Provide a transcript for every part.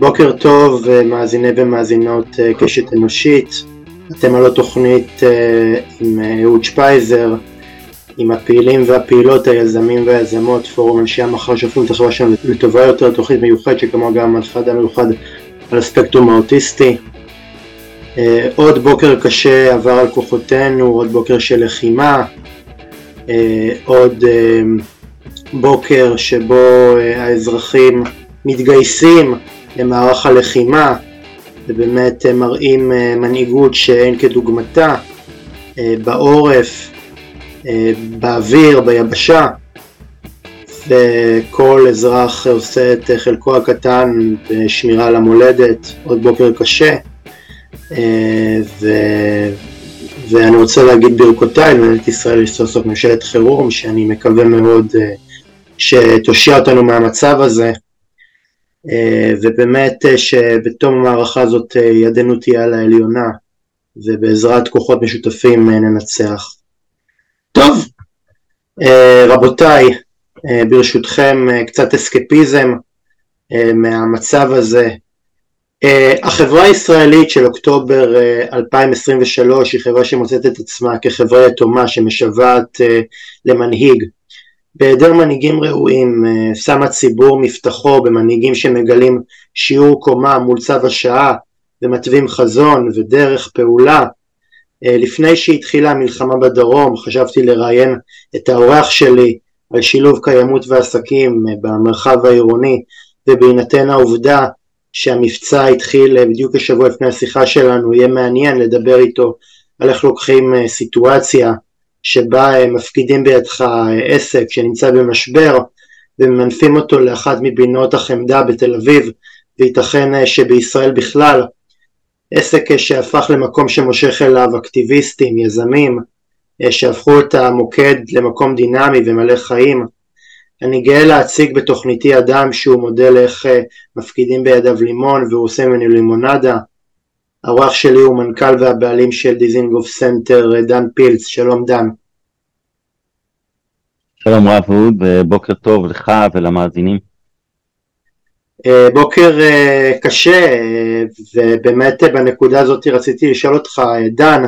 בוקר טוב מאזיני ומאזינות קשת אנושית, אתם על התוכנית עם אהוד שפייזר, עם הפעילים והפעילות, היזמים והיזמות, פורום אנשי המחר שהופכים את החברה שלנו לטובה יותר, תוכנית מיוחדת שכמו גם הנפת המיוחד על הספקטרום האוטיסטי. עוד בוקר קשה עבר על כוחותינו, עוד בוקר של לחימה, עוד בוקר שבו האזרחים מתגייסים למערך הלחימה ובאמת מראים מנהיגות שאין כדוגמתה בעורף, באוויר, ביבשה. וכל אזרח עושה את חלקו הקטן בשמירה על המולדת, עוד בוקר קשה. ו... ואני רוצה להגיד ברכותיי למדינת ישראל יש סוף סוף ממשלת חירום שאני מקווה מאוד שתושיע אותנו מהמצב הזה ובאמת שבתום המערכה הזאת ידנו תהיה על העליונה ובעזרת כוחות משותפים ננצח. טוב, רבותיי, ברשותכם קצת אסקפיזם מהמצב הזה. החברה הישראלית של אוקטובר 2023 היא חברה שמוצאת את עצמה כחברה יתומה שמשוועת למנהיג. בהיעדר מנהיגים ראויים שם הציבור מבטחו במנהיגים שמגלים שיעור קומה מול צו השעה ומתווים חזון ודרך פעולה. לפני שהתחילה המלחמה בדרום חשבתי לראיין את האורח שלי על שילוב קיימות ועסקים במרחב העירוני ובהינתן העובדה שהמבצע התחיל בדיוק השבוע לפני השיחה שלנו יהיה מעניין לדבר איתו על איך לוקחים סיטואציה שבה מפקידים בידך עסק שנמצא במשבר וממנפים אותו לאחת מבינות החמדה בתל אביב וייתכן שבישראל בכלל עסק שהפך למקום שמושך אליו אקטיביסטים, יזמים, שהפכו את המוקד למקום דינמי ומלא חיים. אני גאה להציג בתוכניתי אדם שהוא מודל איך מפקידים בידיו לימון והוא עושה ממנו לימונדה. האורח שלי הוא מנכ"ל והבעלים של דיזינגוף סנטר דן פילץ, שלום דן. שלום רב אהוד ובוקר טוב לך ולמאזינים. בוקר קשה ובאמת בנקודה הזאת רציתי לשאול אותך דן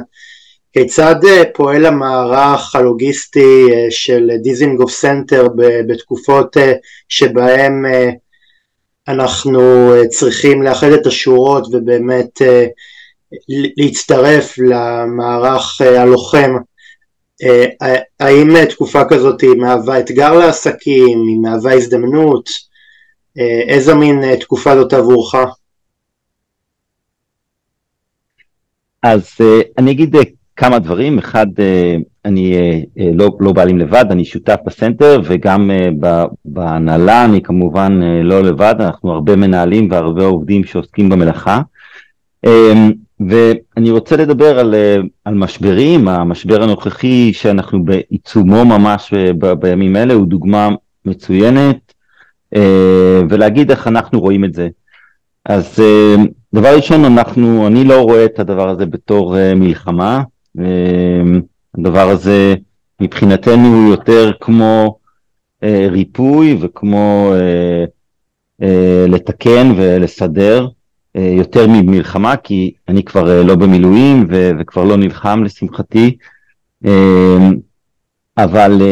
כיצד פועל המערך הלוגיסטי של דיזינגוף סנטר בתקופות שבהם אנחנו צריכים לאחד את השורות ובאמת להצטרף למערך הלוחם. האם תקופה כזאת היא מהווה אתגר לעסקים, היא מהווה הזדמנות, איזה מין תקופה זאת עבורך? אז אני אגיד כמה דברים, אחד אני לא, לא בעלים לבד, אני שותף בסנטר וגם בהנהלה אני כמובן לא לבד, אנחנו הרבה מנהלים והרבה עובדים שעוסקים במלאכה. ואני רוצה לדבר על, על משברים, המשבר הנוכחי שאנחנו בעיצומו ממש ב, בימים אלה הוא דוגמה מצוינת ולהגיד איך אנחנו רואים את זה. אז דבר ראשון, אנחנו, אני לא רואה את הדבר הזה בתור מלחמה, הדבר הזה מבחינתנו הוא יותר כמו ריפוי וכמו לתקן ולסדר. יותר ממלחמה, כי אני כבר לא במילואים ו- וכבר לא נלחם לשמחתי, אבל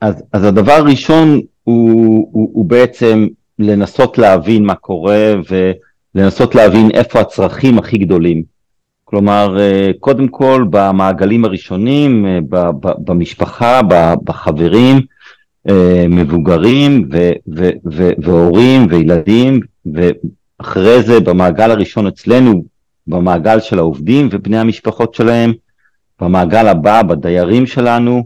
אז, אז הדבר הראשון הוא, הוא, הוא בעצם לנסות להבין מה קורה ולנסות להבין איפה הצרכים הכי גדולים. כלומר, קודם כל במעגלים הראשונים, במשפחה, בחברים, מבוגרים ו- ו- ו- והורים וילדים, אחרי זה במעגל הראשון אצלנו, במעגל של העובדים ובני המשפחות שלהם, במעגל הבא בדיירים שלנו,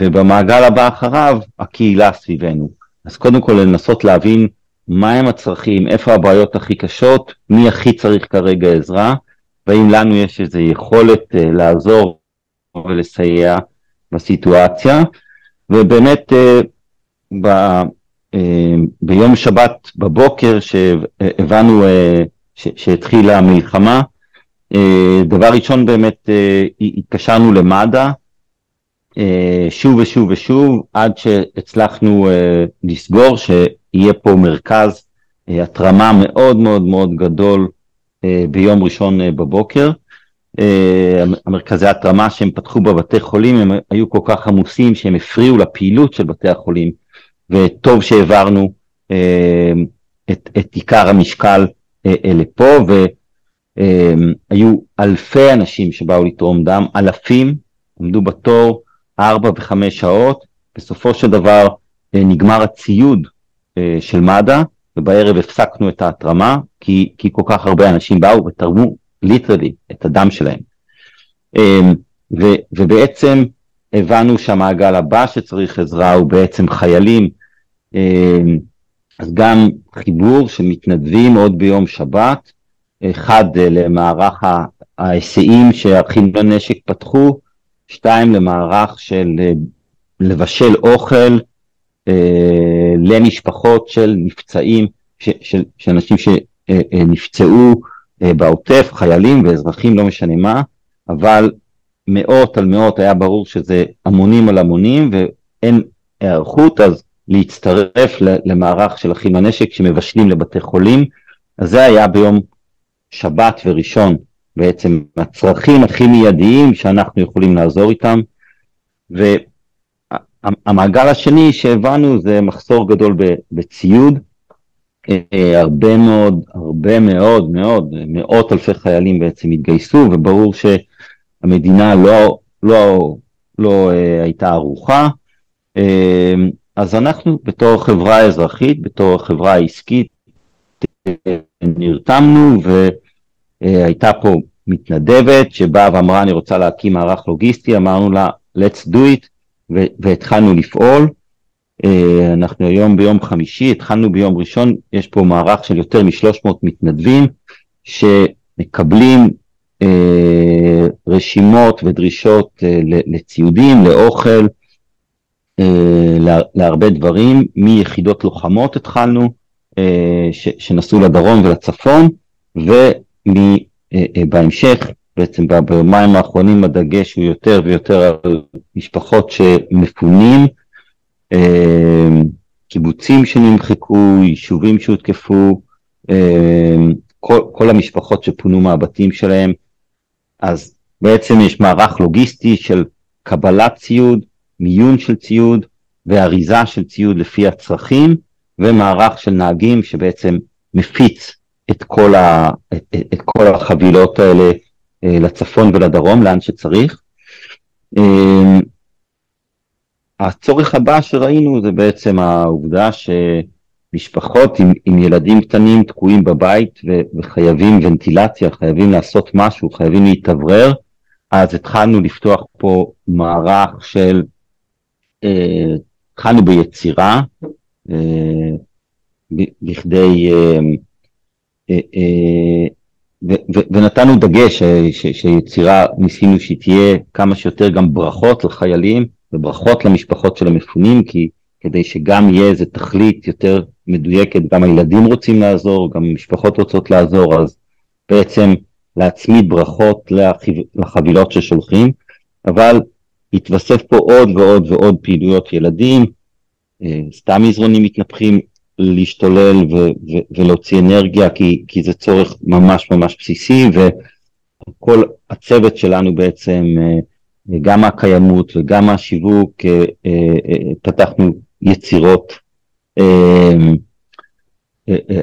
ובמעגל הבא אחריו הקהילה סביבנו. אז קודם כל לנסות להבין מהם הצרכים, איפה הבעיות הכי קשות, מי הכי צריך כרגע עזרה, והאם לנו יש איזו יכולת לעזור ולסייע בסיטואציה, ובאמת ב- ביום שבת בבוקר שהבנו שהתחילה המלחמה, דבר ראשון באמת התקשרנו למד"א שוב ושוב ושוב עד שהצלחנו לסגור שיהיה פה מרכז התרמה מאוד מאוד מאוד גדול ביום ראשון בבוקר. המרכזי התרמה שהם פתחו בבתי חולים הם היו כל כך עמוסים שהם הפריעו לפעילות של בתי החולים וטוב שהעברנו את, את עיקר המשקל לפה והיו אלפי אנשים שבאו לתרום דם, אלפים עמדו בתור ארבע וחמש שעות, בסופו של דבר נגמר הציוד של מד"א ובערב הפסקנו את ההתרמה כי, כי כל כך הרבה אנשים באו ותרמו ליטרלי את הדם שלהם. ו, ובעצם הבנו שהמעגל הבא שצריך עזרה הוא בעצם חיילים, אז גם חיבור של מתנדבים עוד ביום שבת, אחד למערך ההיסעים שהאחים בנשק פתחו, שתיים למערך של לבשל אוכל אה, למשפחות של נפצעים, ש, של, של אנשים שנפצעו אה, בעוטף, חיילים ואזרחים, לא משנה מה, אבל מאות על מאות היה ברור שזה המונים על המונים ואין היערכות, אז להצטרף למערך של אחים הנשק שמבשלים לבתי חולים, אז זה היה ביום שבת וראשון בעצם הצרכים הכי מיידיים שאנחנו יכולים לעזור איתם. והמעגל השני שהבנו זה מחסור גדול בציוד, אה, הרבה מאוד, הרבה מאוד מאוד, מאות אלפי חיילים בעצם התגייסו, וברור שהמדינה לא, לא, לא אה, הייתה ערוכה. אה, אז אנחנו בתור חברה אזרחית, בתור חברה עסקית, נרתמנו והייתה פה מתנדבת שבאה ואמרה אני רוצה להקים מערך לוגיסטי, אמרנו לה let's do it והתחלנו לפעול. אה, אנחנו היום ביום חמישי, התחלנו ביום ראשון, יש פה מערך של יותר מ-300 מתנדבים שמקבלים אה, רשימות ודרישות אה, לציודים, לאוכל, להרבה דברים, מיחידות לוחמות התחלנו, שנסעו לדרום ולצפון, ובהמשך, בעצם ביומיים האחרונים הדגש הוא יותר ויותר על משפחות שמפונים, קיבוצים שנמחקו, יישובים שהותקפו, כל, כל המשפחות שפונו מהבתים שלהם, אז בעצם יש מערך לוגיסטי של קבלת ציוד, מיון של ציוד ואריזה של ציוד לפי הצרכים, ומערך של נהגים שבעצם מפיץ את כל, ה, את, את כל החבילות האלה אה, לצפון ולדרום, לאן שצריך. אה, הצורך הבא שראינו זה בעצם העובדה שמשפחות עם, עם ילדים קטנים תקועים בבית ו, וחייבים ונטילציה, חייבים לעשות משהו, חייבים להתאוורר, אז התחלנו לפתוח פה מערך של אה, התחלנו ביצירה, אה, בכדי, אה, ונתנו דגש שיצירה, ניסינו שהיא תהיה כמה שיותר גם ברכות לחיילים וברכות למשפחות של המפונים, כי כדי שגם יהיה איזה תכלית יותר מדויקת, גם הילדים רוצים לעזור, גם המשפחות רוצות לעזור, אז בעצם להצמיד ברכות לחבילות ששולחים, אבל התווסף פה עוד ועוד ועוד פעילויות ילדים, אה, סתם מזרונים מתנפחים להשתולל ו- ו- ולהוציא אנרגיה כי, כי זה צורך ממש ממש בסיסי וכל הצוות שלנו בעצם, אה, גם מהקיימות וגם מהשיווק, אה, פתחנו יצירות,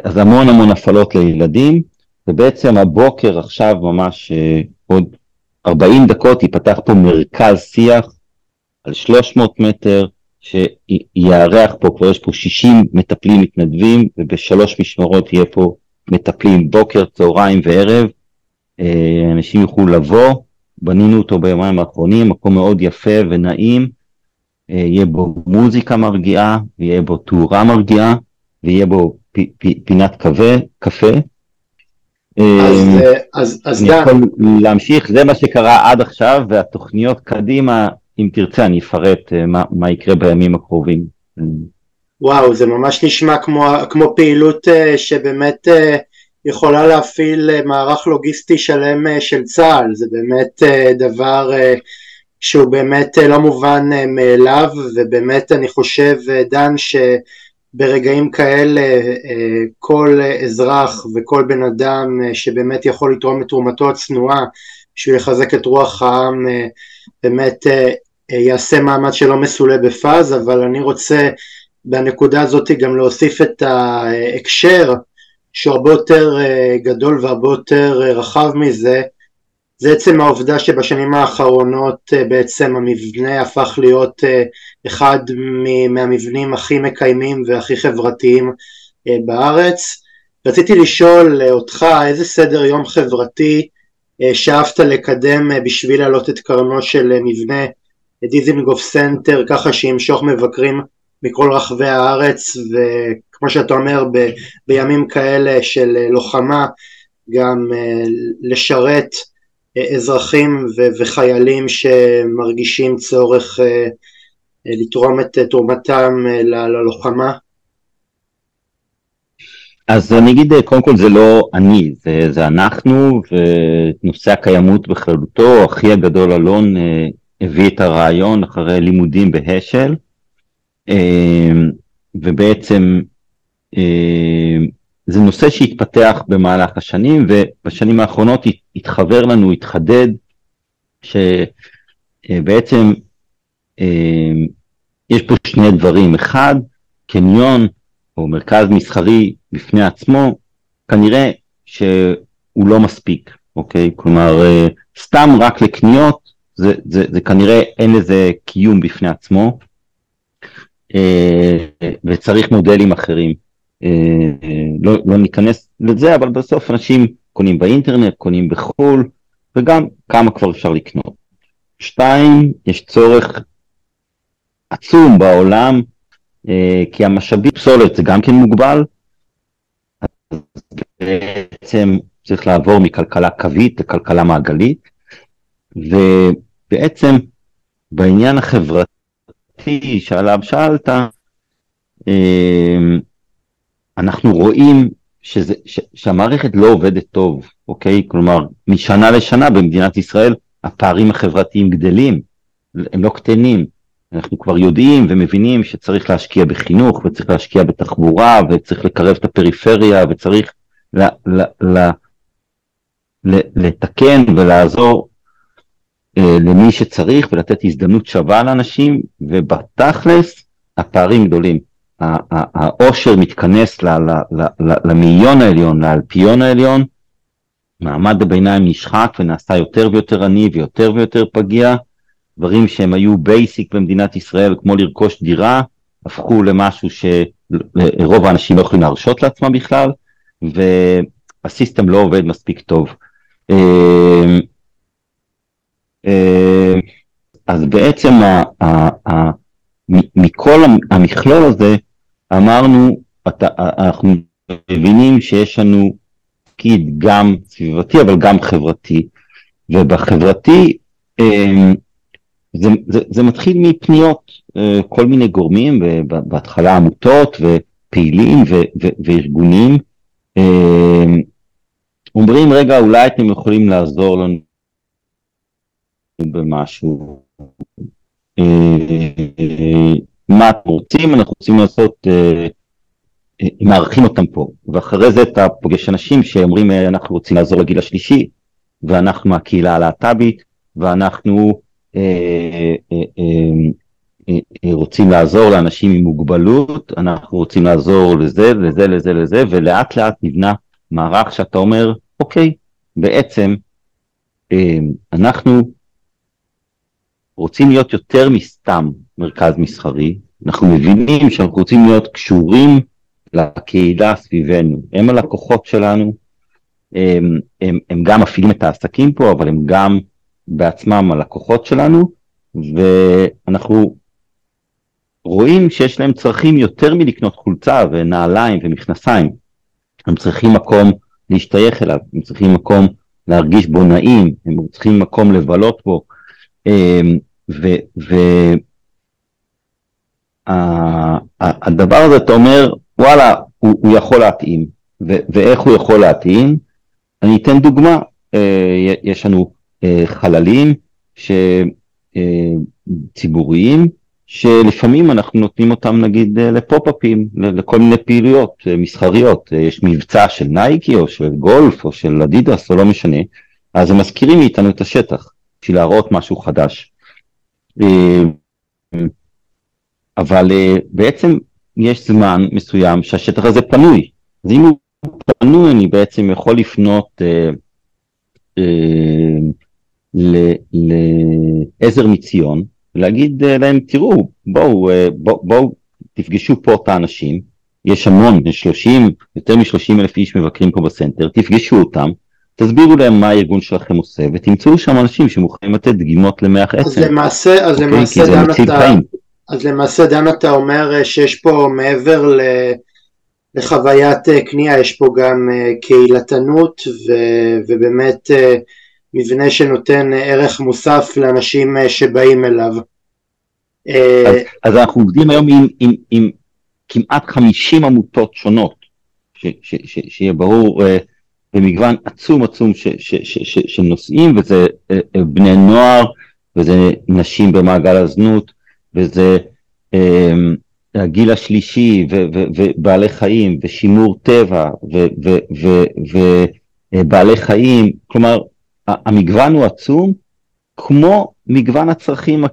אז המון המון הפעלות לילדים ובעצם הבוקר עכשיו ממש עוד 40 דקות ייפתח פה מרכז שיח על 300 מטר, שיארח פה, כבר יש פה 60 מטפלים מתנדבים, ובשלוש משמרות יהיה פה מטפלים בוקר, צהריים וערב. אה, אנשים יוכלו לבוא, בנינו אותו ביומיים האחרונים, מקום מאוד יפה ונעים, אה, יהיה בו מוזיקה מרגיעה, ויהיה בו תאורה מרגיעה, ויהיה בו פינת קפה, קפה אז, אה, אז, אז אני דן. יכול להמשיך, זה מה שקרה עד עכשיו, והתוכניות קדימה, אם תרצה אני אפרט אה, מה, מה יקרה בימים הקרובים. וואו, זה ממש נשמע כמו, כמו פעילות אה, שבאמת יכולה להפעיל מערך לוגיסטי שלם של צה"ל, זה באמת דבר שהוא באמת לא מובן מאליו, ובאמת אני חושב, דן, ש... ברגעים כאלה אה, כל אזרח וכל בן אדם אה, שבאמת יכול לתרום את תרומתו הצנועה בשביל לחזק את רוח העם באמת יעשה מאמץ שלא מסולא בפאז, אבל אני רוצה בנקודה הזאת גם להוסיף את ההקשר שהוא הרבה יותר גדול והרבה יותר רחב מזה, זה עצם העובדה שבשנים האחרונות אה, בעצם המבנה הפך להיות אה, אחד מהמבנים הכי מקיימים והכי חברתיים אה, בארץ. רציתי לשאול אותך איזה סדר יום חברתי שאפת לקדם בשביל להעלות את קרנו של מבנה דיזינגוף סנטר ככה שימשוך מבקרים מכל רחבי הארץ וכמו שאתה אומר ב, בימים כאלה של לוחמה גם לשרת אזרחים וחיילים שמרגישים צורך אה, אה, לתרום את תרומתם אה, ללוחמה? אז אני אגיד, קודם כל זה לא אני, זה, זה אנחנו, ונושא הקיימות בכללותו, אחי הגדול אלון הביא את הרעיון אחרי לימודים בהשל, ובעצם זה נושא שהתפתח במהלך השנים, ובשנים האחרונות התחבר לנו, התחדד, שבעצם אה, יש פה שני דברים. אחד, קניון או מרכז מסחרי בפני עצמו, כנראה שהוא לא מספיק, אוקיי? כלומר, אה, סתם רק לקניות, זה, זה, זה כנראה אין לזה קיום בפני עצמו, אה, וצריך מודלים אחרים. לא, לא ניכנס לזה, אבל בסוף אנשים קונים באינטרנט, קונים בחו"ל, וגם כמה כבר אפשר לקנות. שתיים, יש צורך עצום בעולם, אה, כי המשאבי פסולת זה גם כן מוגבל, בעצם צריך לעבור מכלכלה קווית לכלכלה מעגלית, ובעצם בעניין החברתי שעליו שאלת, אה, אנחנו רואים שזה, ש, שהמערכת לא עובדת טוב, אוקיי? כלומר, משנה לשנה במדינת ישראל הפערים החברתיים גדלים, הם לא קטנים. אנחנו כבר יודעים ומבינים שצריך להשקיע בחינוך וצריך להשקיע בתחבורה וצריך לקרב את הפריפריה וצריך ל, ל, ל, ל, לתקן ולעזור אה, למי שצריך ולתת הזדמנות שווה לאנשים ובתכלס הפערים גדולים. העושר מתכנס למאיון העליון, לאלפיון העליון, מעמד הביניים נשחק ונעשה יותר ויותר עני ויותר ויותר פגיע, דברים שהם היו בייסיק במדינת ישראל, כמו לרכוש דירה, הפכו למשהו שרוב האנשים לא יכולים להרשות לעצמם בכלל, והסיסטם לא עובד מספיק טוב. אה, אה, אז בעצם מכל המכלול הזה, אמרנו, אנחנו מבינים שיש לנו תפקיד גם סביבתי אבל גם חברתי, ובחברתי אמ, זה, זה, זה מתחיל מפניות, אה, כל מיני גורמים, בהתחלה עמותות ופעילים ו, ו, וארגונים, אמ, אומרים רגע אולי אתם יכולים לעזור לנו במשהו. אה, מה אתם רוצים, אנחנו רוצים לעשות, אה, אה, מארחים אותם פה, ואחרי זה אתה פוגש אנשים שאומרים אה, אנחנו רוצים לעזור לגיל השלישי, ואנחנו מהקהילה הלהט"בית, ואנחנו אה, אה, אה, אה, רוצים לעזור לאנשים עם מוגבלות, אנחנו רוצים לעזור לזה, לזה, לזה, לזה, ולאט לאט נבנה מערך שאתה אומר, אוקיי, בעצם אה, אנחנו רוצים להיות יותר מסתם מרכז מסחרי, אנחנו מבינים שאנחנו רוצים להיות קשורים לקהילה סביבנו, הם הלקוחות שלנו, הם, הם, הם גם מפעילים את העסקים פה, אבל הם גם בעצמם הלקוחות שלנו, ואנחנו רואים שיש להם צרכים יותר מלקנות חולצה ונעליים ומכנסיים, הם צריכים מקום להשתייך אליו, הם צריכים מקום להרגיש בו נעים, הם צריכים מקום לבלות בו, ו, ו, הדבר הזה, אתה אומר, וואלה, הוא, הוא יכול להתאים. ואיך הוא יכול להתאים? אני אתן דוגמה, אה, יש לנו חללים ש, אה, ציבוריים שלפעמים אנחנו נותנים אותם נגיד לפופ-אפים, לכל מיני פעילויות מסחריות, יש מבצע של נייקי או של גולף או של אדידס או לא משנה, אז הם מזכירים מאיתנו את השטח, בשביל להראות משהו חדש. אבל בעצם יש זמן מסוים שהשטח הזה פנוי, אז אם הוא פנוי אני בעצם יכול לפנות אה, אה, לעזר מציון ולהגיד אה, להם תראו בואו אה, בוא, בוא, תפגשו פה את האנשים יש המון, יש 30, יותר מ-30 אלף איש מבקרים פה בסנטר, תפגשו אותם, תסבירו להם מה הארגון שלכם עושה ותמצאו שם אנשים שמוכנים לתת דגימות למח עצם. אז למעשה, אז אוקיי? למעשה דן אתה, אז למעשה דן אתה אומר אה, שיש פה מעבר ל... לחוויית קנייה, יש פה גם קהילתנות ו, ובאמת מבנה שנותן ערך מוסף לאנשים שבאים אליו. אז, אז אנחנו עובדים היום עם, עם, עם כמעט 50 עמותות שונות, ש, ש, ש, שיהיה ברור, במגוון עצום עצום ש, ש, ש, ש, של נושאים, וזה בני נוער, וזה נשים במעגל הזנות, וזה הגיל השלישי ובעלי חיים ושימור טבע ובעלי חיים, כלומר המגוון הוא עצום כמו מגוון הצרכים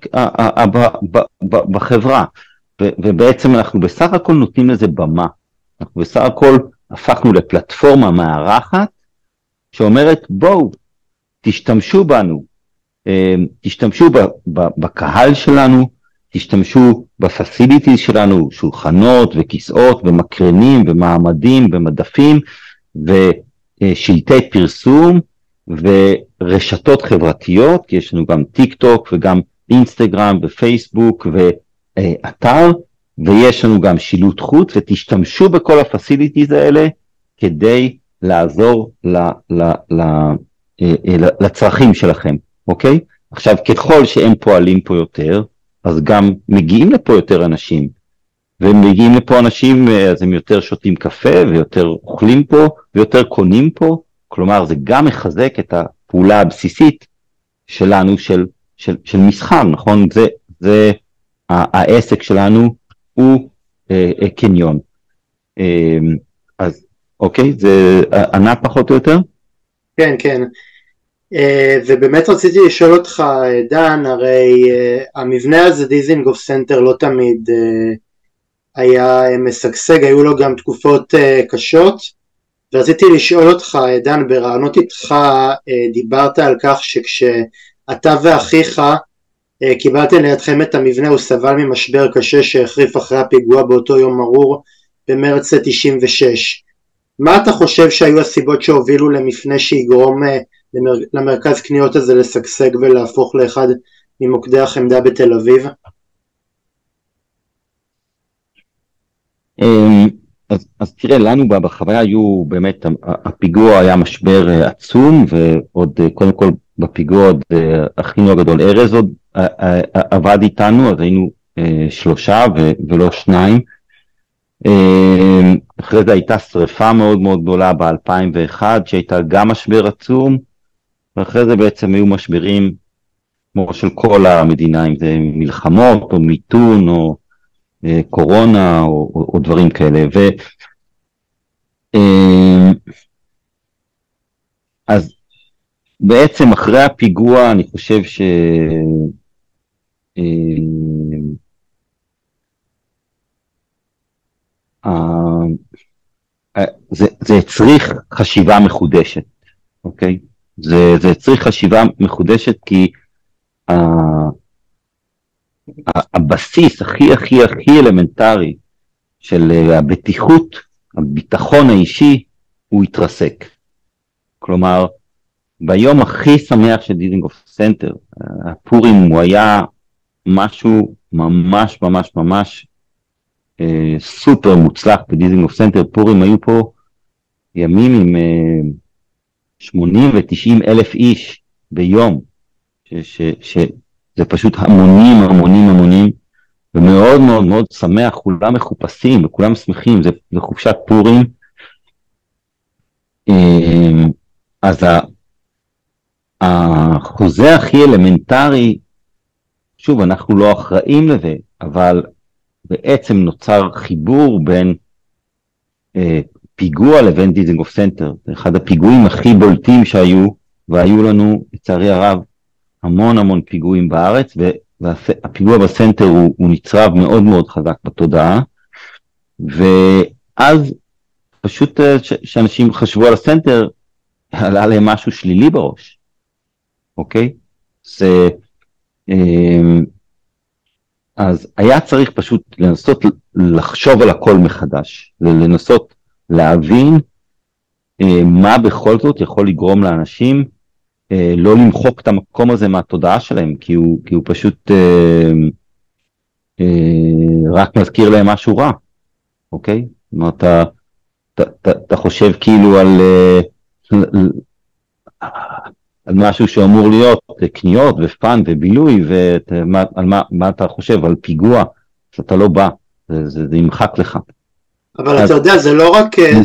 בחברה. ובעצם אנחנו בסך הכל נותנים לזה במה, אנחנו בסך הכל הפכנו לפלטפורמה מארחת שאומרת בואו תשתמשו בנו, תשתמשו בקהל שלנו, תשתמשו ב facilities שלנו, שולחנות וכיסאות ומקרנים ומעמדים ומדפים ושלטי פרסום ורשתות חברתיות, כי יש לנו גם טיק טוק וגם אינסטגרם ופייסבוק ואתר, ויש לנו גם שילוט חוץ, ותשתמשו בכל ה facilities האלה כדי לעזור ל, ל, ל, ל, לצרכים שלכם, אוקיי? עכשיו, ככל שהם פועלים פה יותר, אז גם מגיעים לפה יותר אנשים. והם מגיעים לפה אנשים, אה, אז הם יותר שותים קפה ויותר אוכלים פה ויותר קונים פה, כלומר זה גם מחזק את הפעולה הבסיסית שלנו של, של, של מסחר, נכון? זה, זה העסק שלנו הוא אה, אה, קניון. אה, אז אוקיי, זה ענה פחות או יותר? כן, כן. אה, ובאמת רציתי לשאול אותך דן, הרי אה, המבנה הזה דיזינגוף סנטר לא תמיד אה, היה משגשג, היו לו גם תקופות קשות ורציתי לשאול אותך דן, בראיונות איתך דיברת על כך שכשאתה ואחיך קיבלתם לידכם את המבנה הוא סבל ממשבר קשה שהחריף אחרי הפיגוע באותו יום ארור במרץ 96 מה אתה חושב שהיו הסיבות שהובילו למפנה שיגרום למרכז קניות הזה לשגשג ולהפוך לאחד ממוקדי החמדה בתל אביב? אמ, אז, אז תראה, לנו בחוויה היו באמת, הפיגוע היה משבר אה, עצום, ועוד אה, קודם כל בפיגוע עוד אה, אחינו הגדול ארז עוד עבד איתנו, אז היינו שלושה ולא שניים. אחרי זה הייתה שריפה מאוד מאוד גדולה ב-2001, שהייתה גם משבר עצום, ואחרי זה בעצם היו משברים כמו של כל המדינה, אם זה מלחמות או מיתון או קורונה או, או, או דברים כאלה. ו, אה, אז בעצם אחרי הפיגוע אני חושב ש... אה, זה, זה הצריך חשיבה מחודשת, אוקיי? זה, זה צריך חשיבה מחודשת כי הבסיס הכי הכי הכי אלמנטרי של הבטיחות, הביטחון האישי, הוא התרסק. כלומר, ביום הכי שמח של דיזינגוף סנטר, הפורים הוא היה משהו ממש ממש ממש אה, סופר מוצלח בדיזינגוף סנטר, פורים היו פה ימים עם אה, 80 ו-90 אלף איש ביום, שזה פשוט המונים המונים המונים, ומאוד מאוד מאוד שמח, כולם מחופשים וכולם שמחים, זה, זה חופשת פורים. אמ, אז החוזה הכי אלמנטרי, שוב, אנחנו לא אחראים לזה, אבל בעצם נוצר חיבור בין אה, פיגוע לבין דיזינגוף סנטר. זה אחד הפיגועים הכי בולטים שהיו, והיו לנו, לצערי הרב, המון המון פיגועים בארץ, והפיגוע בסנטר הוא, הוא נצרב מאוד מאוד חזק בתודעה, ואז פשוט כשאנשים חשבו על הסנטר, עלה להם משהו שלילי בראש, אוקיי? זה, אמ, אז היה צריך פשוט לנסות לחשוב על הכל מחדש, לנסות להבין אה, מה בכל זאת יכול לגרום לאנשים אה, לא למחוק את המקום הזה מהתודעה שלהם, כי הוא, כי הוא פשוט אה, אה, רק מזכיר להם משהו רע, אוקיי? זאת אומרת, אתה, אתה, אתה, אתה חושב כאילו על, אה, על משהו שאמור להיות קניות ופאן ובילוי, ועל מה, מה אתה חושב, על פיגוע, שאתה לא בא, זה, זה, זה ימחק לך. אבל אז... אתה יודע, זה לא רק, אה,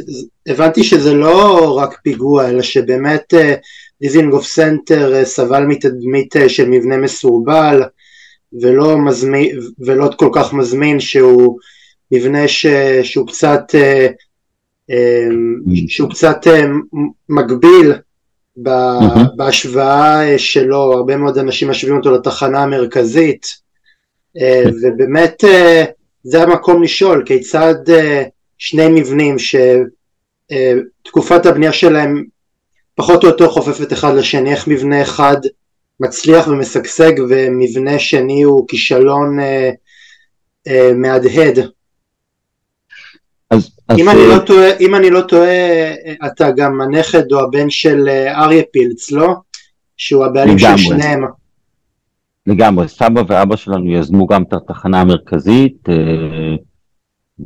הבנתי שזה לא רק פיגוע, אלא שבאמת אה, דיזינגוף סנטר אה, סבל מתדמית של מבנה מסורבל, ולא, מזמין, ולא כל כך מזמין שהוא מבנה ש, שהוא קצת. שהוא קצת מגביל בהשוואה שלו, הרבה מאוד אנשים משווים אותו לתחנה המרכזית, ובאמת זה המקום לשאול, כיצד שני מבנים שתקופת הבנייה שלהם פחות או יותר חופפת אחד לשני, איך מבנה אחד מצליח ומשגשג ומבנה שני הוא כישלון אה, אה, מהדהד. אז, אם, אז... אני לא טועה, אם אני לא טועה, אתה גם הנכד או הבן של אה, אריה פילץ, לא? שהוא הבעלים של שניהם. לגמרי, סבא ואבא שלנו יזמו גם את התחנה המרכזית, אה,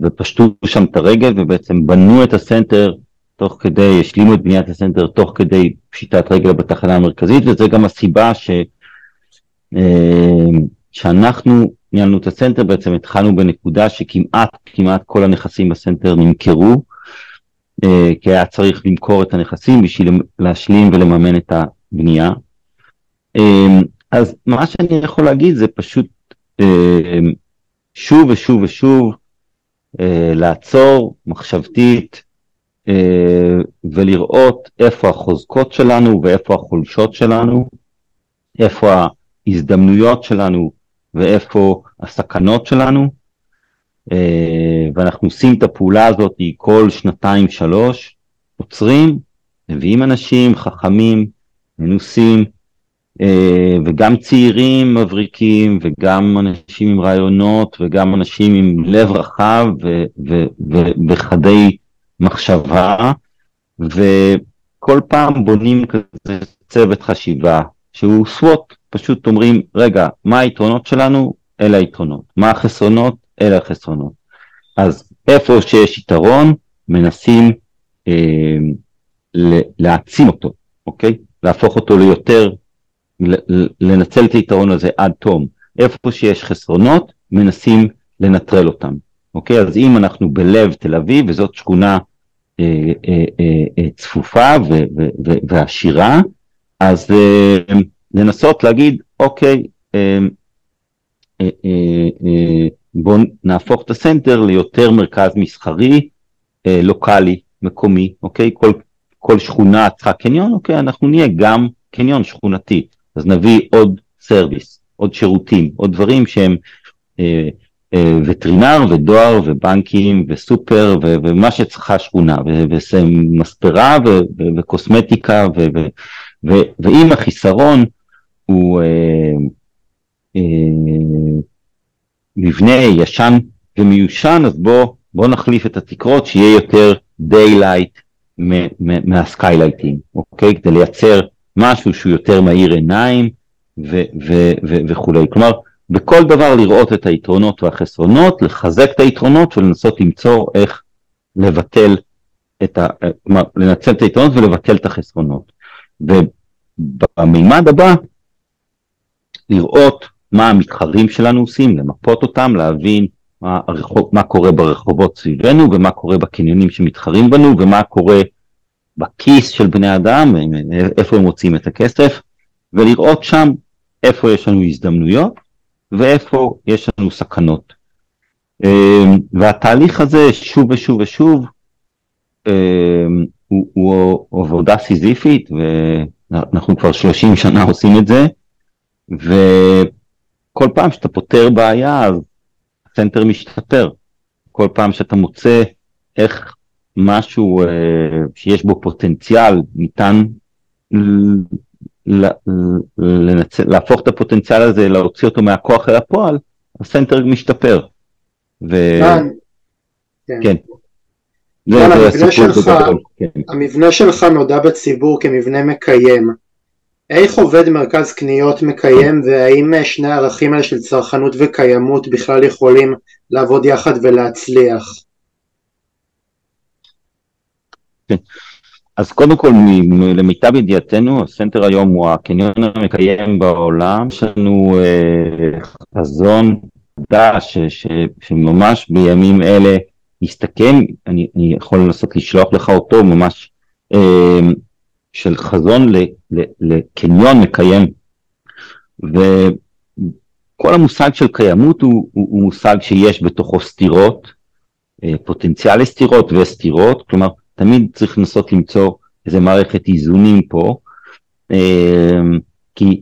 ופשטו שם את הרגל ובעצם בנו את הסנטר תוך כדי, השלימו את בניית הסנטר תוך כדי פשיטת רגל בתחנה המרכזית, וזה גם הסיבה ש... אה, שאנחנו ניהלנו את הסנטר, בעצם התחלנו בנקודה שכמעט כמעט כל הנכסים בסנטר נמכרו, אה, כי היה צריך למכור את הנכסים בשביל להשלים ולממן את הבנייה. אה, אז מה שאני יכול להגיד זה פשוט שוב ושוב ושוב, לעצור מחשבתית אה, ולראות איפה החוזקות שלנו ואיפה החולשות שלנו, איפה ההזדמנויות שלנו ואיפה הסכנות שלנו, אה, ואנחנו עושים את הפעולה הזאת כל שנתיים שלוש, עוצרים, מביאים אנשים חכמים, מנוסים, אה, וגם צעירים מבריקים וגם אנשים עם רעיונות וגם אנשים עם לב רחב וחדי מחשבה וכל פעם בונים כזה צוות חשיבה שהוא סוואט, פשוט אומרים רגע מה היתרונות שלנו אלה היתרונות, מה החסרונות אלה החסרונות. אז איפה שיש יתרון מנסים אה, להעצים אותו, אוקיי? להפוך אותו ליותר לנצל את היתרון הזה עד תום. איפה שיש חסרונות, מנסים לנטרל אותם. אוקיי? אז אם אנחנו בלב תל אביב, וזאת שכונה אה, אה, אה, אה, צפופה ו, ו, ו, ועשירה, אז אה, לנסות להגיד, אוקיי, אה, בואו נהפוך את הסנטר ליותר מרכז מסחרי, לוקאלי, מקומי, אוקיי? כל, כל שכונה צריכה קניון, אוקיי? אנחנו נהיה גם קניון שכונתי. אז נביא עוד service, עוד שירותים, עוד דברים שהם אה, אה, וטרינר ודואר ובנקים וסופר ו- ומה שצריכה שכונה, ומספרה וקוסמטיקה, ו- ו- ו- ואם החיסרון הוא אה, אה, מבנה ישן ומיושן, אז בוא, בוא נחליף את התקרות שיהיה יותר daylight מהסקיילייטים, אוקיי? כדי לייצר משהו שהוא יותר מאיר עיניים וכולי. כלומר, בכל דבר לראות את היתרונות והחסרונות, לחזק את היתרונות ולנסות למצוא איך לבטל את ה... כלומר, לנצל את היתרונות ולבטל את החסרונות. ובמימד הבא, לראות מה המתחרים שלנו עושים, למפות אותם, להבין מה, הרחוב, מה קורה ברחובות סביבנו ומה קורה בקניונים שמתחרים בנו ומה קורה בכיס של בני אדם, איפה הם מוצאים את הכסף, ולראות שם איפה יש לנו הזדמנויות, ואיפה יש לנו סכנות. אמ, והתהליך הזה שוב ושוב ושוב אמ, הוא, הוא עבודה סיזיפית ואנחנו כבר 30 שנה עושים את זה וכל פעם שאתה פותר בעיה אז הסנטר משתפר. כל פעם שאתה מוצא איך משהו אה, שיש בו פוטנציאל ניתן לנצל, להפוך את הפוטנציאל הזה, להוציא אותו מהכוח אל הפועל, הסנטר משתפר. ו... כן. כן. זה, זה המבנה, שלך, כן. המבנה שלך נודע בציבור כמבנה מקיים. איך עובד מרכז קניות מקיים והאם שני הערכים האלה של צרכנות וקיימות בכלל יכולים לעבוד יחד ולהצליח? כן. אז קודם כל, למיטב ידיעתנו, הסנטר היום הוא הקניון המקיים בעולם, יש לנו אה, חזון חדש שממש בימים אלה יסתכם, אני, אני יכול לנסות לשלוח לך אותו ממש אה, של חזון לקניון מקיים. וכל המושג של קיימות הוא, הוא, הוא מושג שיש בתוכו סתירות, אה, פוטנציאל לסתירות וסתירות, כלומר תמיד צריך לנסות למצוא איזה מערכת איזונים פה, אה, כי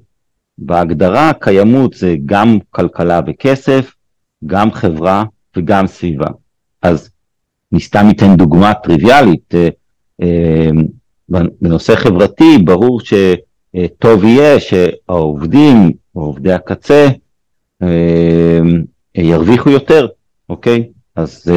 בהגדרה קיימות זה גם כלכלה וכסף, גם חברה וגם סביבה. אז אני סתם אתן דוגמה טריוויאלית, אה, בנושא חברתי ברור שטוב יהיה שהעובדים, עובדי הקצה, ירוויחו יותר, אוקיי? אז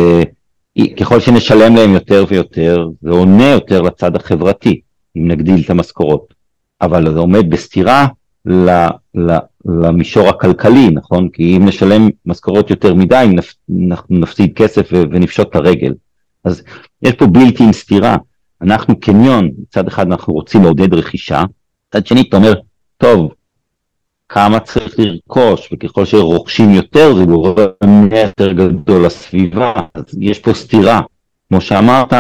ככל שנשלם להם יותר ויותר, זה עונה יותר לצד החברתי, אם נגדיל את המשכורות. אבל זה עומד בסתירה ל, ל, למישור הכלכלי, נכון? כי אם נשלם משכורות יותר מדי, נפ, אנחנו נפסיד כסף ונפשוט את הרגל. אז יש פה בלתי עם סתירה. אנחנו קניון, מצד אחד אנחנו רוצים לעודד רכישה, מצד שני אתה אומר, טוב, כמה צריך לרכוש, וככל שרוכשים יותר זה גורם יותר גדול לסביבה, אז יש פה סתירה. כמו שאמרת,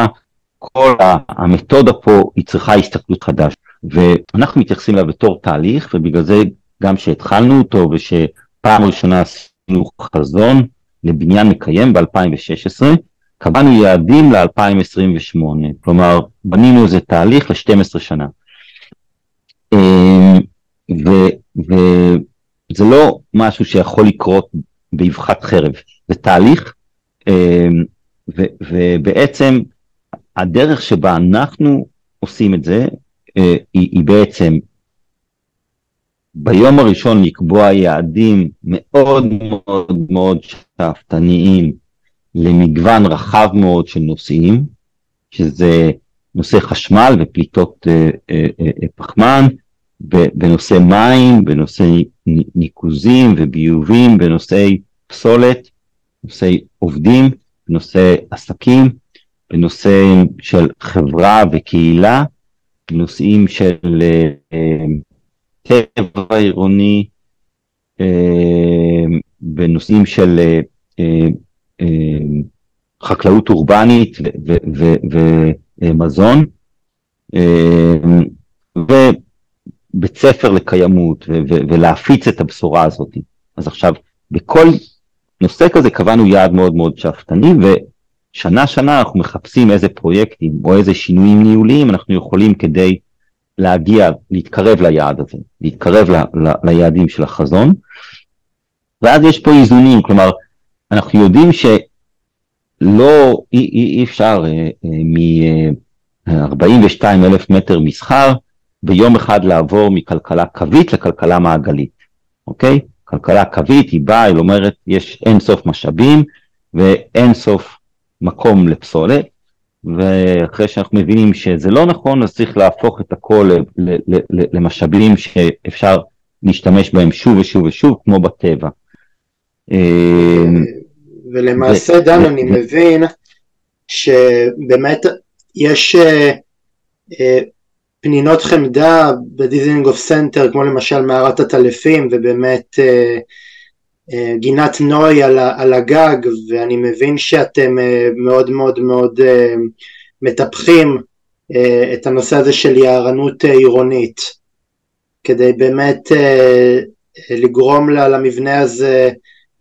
כל המתודה פה היא צריכה הסתכלות חדש, ואנחנו מתייחסים אליה בתור תהליך, ובגלל זה גם שהתחלנו אותו ושפעם ראשונה עשינו חזון לבניין מקיים ב-2016, קבענו יעדים ל-2028, כלומר בנינו איזה תהליך ל-12 שנה. וזה לא משהו שיכול לקרות באבחת חרב, זה תהליך, אמ, ו, ובעצם הדרך שבה אנחנו עושים את זה, אה, היא, היא בעצם ביום הראשון לקבוע יעדים מאוד מאוד מאוד שאפתניים למגוון רחב מאוד של נושאים, שזה נושא חשמל ופליטות אה, אה, פחמן, בנושא מים, בנושא ניקוזים וביובים, בנושאי פסולת, בנושאי עובדים, בנושא עסקים, בנושא של חברה וקהילה, בנושאים של אה, טבע עירוני, אה, בנושאים של אה, חקלאות אורבנית ומזון. בית ספר לקיימות ולהפיץ את הבשורה הזאת. אז עכשיו, בכל נושא כזה קבענו יעד מאוד מאוד שאפתני, ושנה שנה אנחנו מחפשים איזה פרויקטים או איזה שינויים ניהוליים אנחנו יכולים כדי להגיע, להתקרב ליעד הזה, להתקרב ל, ל, ליעדים של החזון. ואז יש פה איזונים, כלומר, אנחנו יודעים שלא, אי, אי, אי אפשר אה, אה, מ-42 אלף מטר מסחר, ביום אחד לעבור מכלכלה קווית לכלכלה מעגלית, אוקיי? כלכלה קווית היא באה, היא אומרת, יש אין סוף משאבים ואין סוף מקום לפסולת, ואחרי שאנחנו מבינים שזה לא נכון, אז צריך להפוך את הכל למשאבים שאפשר להשתמש בהם שוב ושוב ושוב, כמו בטבע. ולמעשה, דן, אני מבין שבאמת יש אה, אה, פנינות חמדה בדיזינגוף סנטר כמו למשל מערת העטלפים ובאמת אה, אה, גינת נוי על, על הגג ואני מבין שאתם אה, מאוד מאוד מאוד אה, מטפחים אה, את הנושא הזה של יערנות אה, עירונית. כדי באמת אה, לגרום למבנה הזה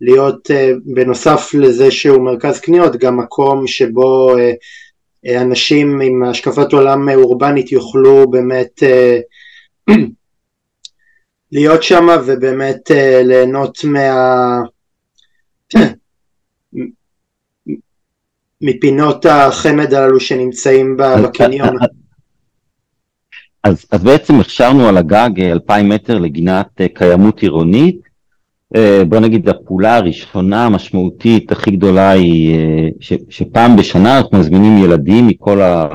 להיות בנוסף לזה שהוא מרכז קניות גם מקום שבו אנשים עם השקפת עולם אורבנית יוכלו באמת להיות שם ובאמת ליהנות מה... מפינות החמד הללו שנמצאים בקניון. אז, אז בעצם הכשרנו על הגג 2,000 מטר לגינת קיימות עירונית. בוא נגיד הפעולה הראשונה המשמעותית הכי גדולה היא ש, שפעם בשנה אנחנו מזמינים ילדים מכל ה,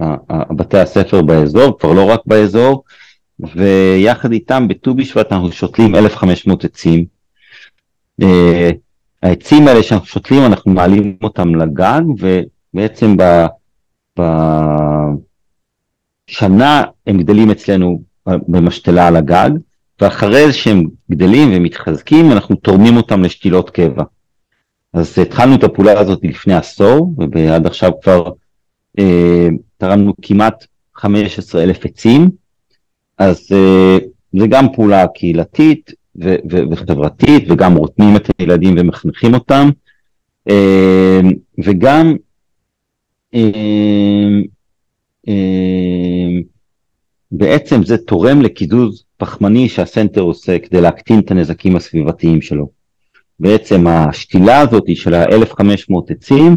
ה, בתי הספר באזור, כבר לא רק באזור, ויחד איתם בט"ו בשבט אנחנו שותלים 1,500 עצים. העצים האלה שאנחנו שותלים אנחנו מעלים אותם לגג ובעצם בשנה הם גדלים אצלנו במשתלה על הגג ואחרי שהם גדלים ומתחזקים אנחנו תורמים אותם לשתילות קבע. אז התחלנו את הפעולה הזאת לפני עשור ועד עכשיו כבר אה, תרמנו כמעט 15 אלף עצים אז אה, זה גם פעולה קהילתית ו- ו- וחברתית, וגם רותמים את הילדים ומחנכים אותם, אה, וגם אה, אה, בעצם זה תורם לקיזוז פחמני שהסנטר עושה כדי להקטין את הנזקים הסביבתיים שלו. בעצם השתילה הזאת של ה-1500 עצים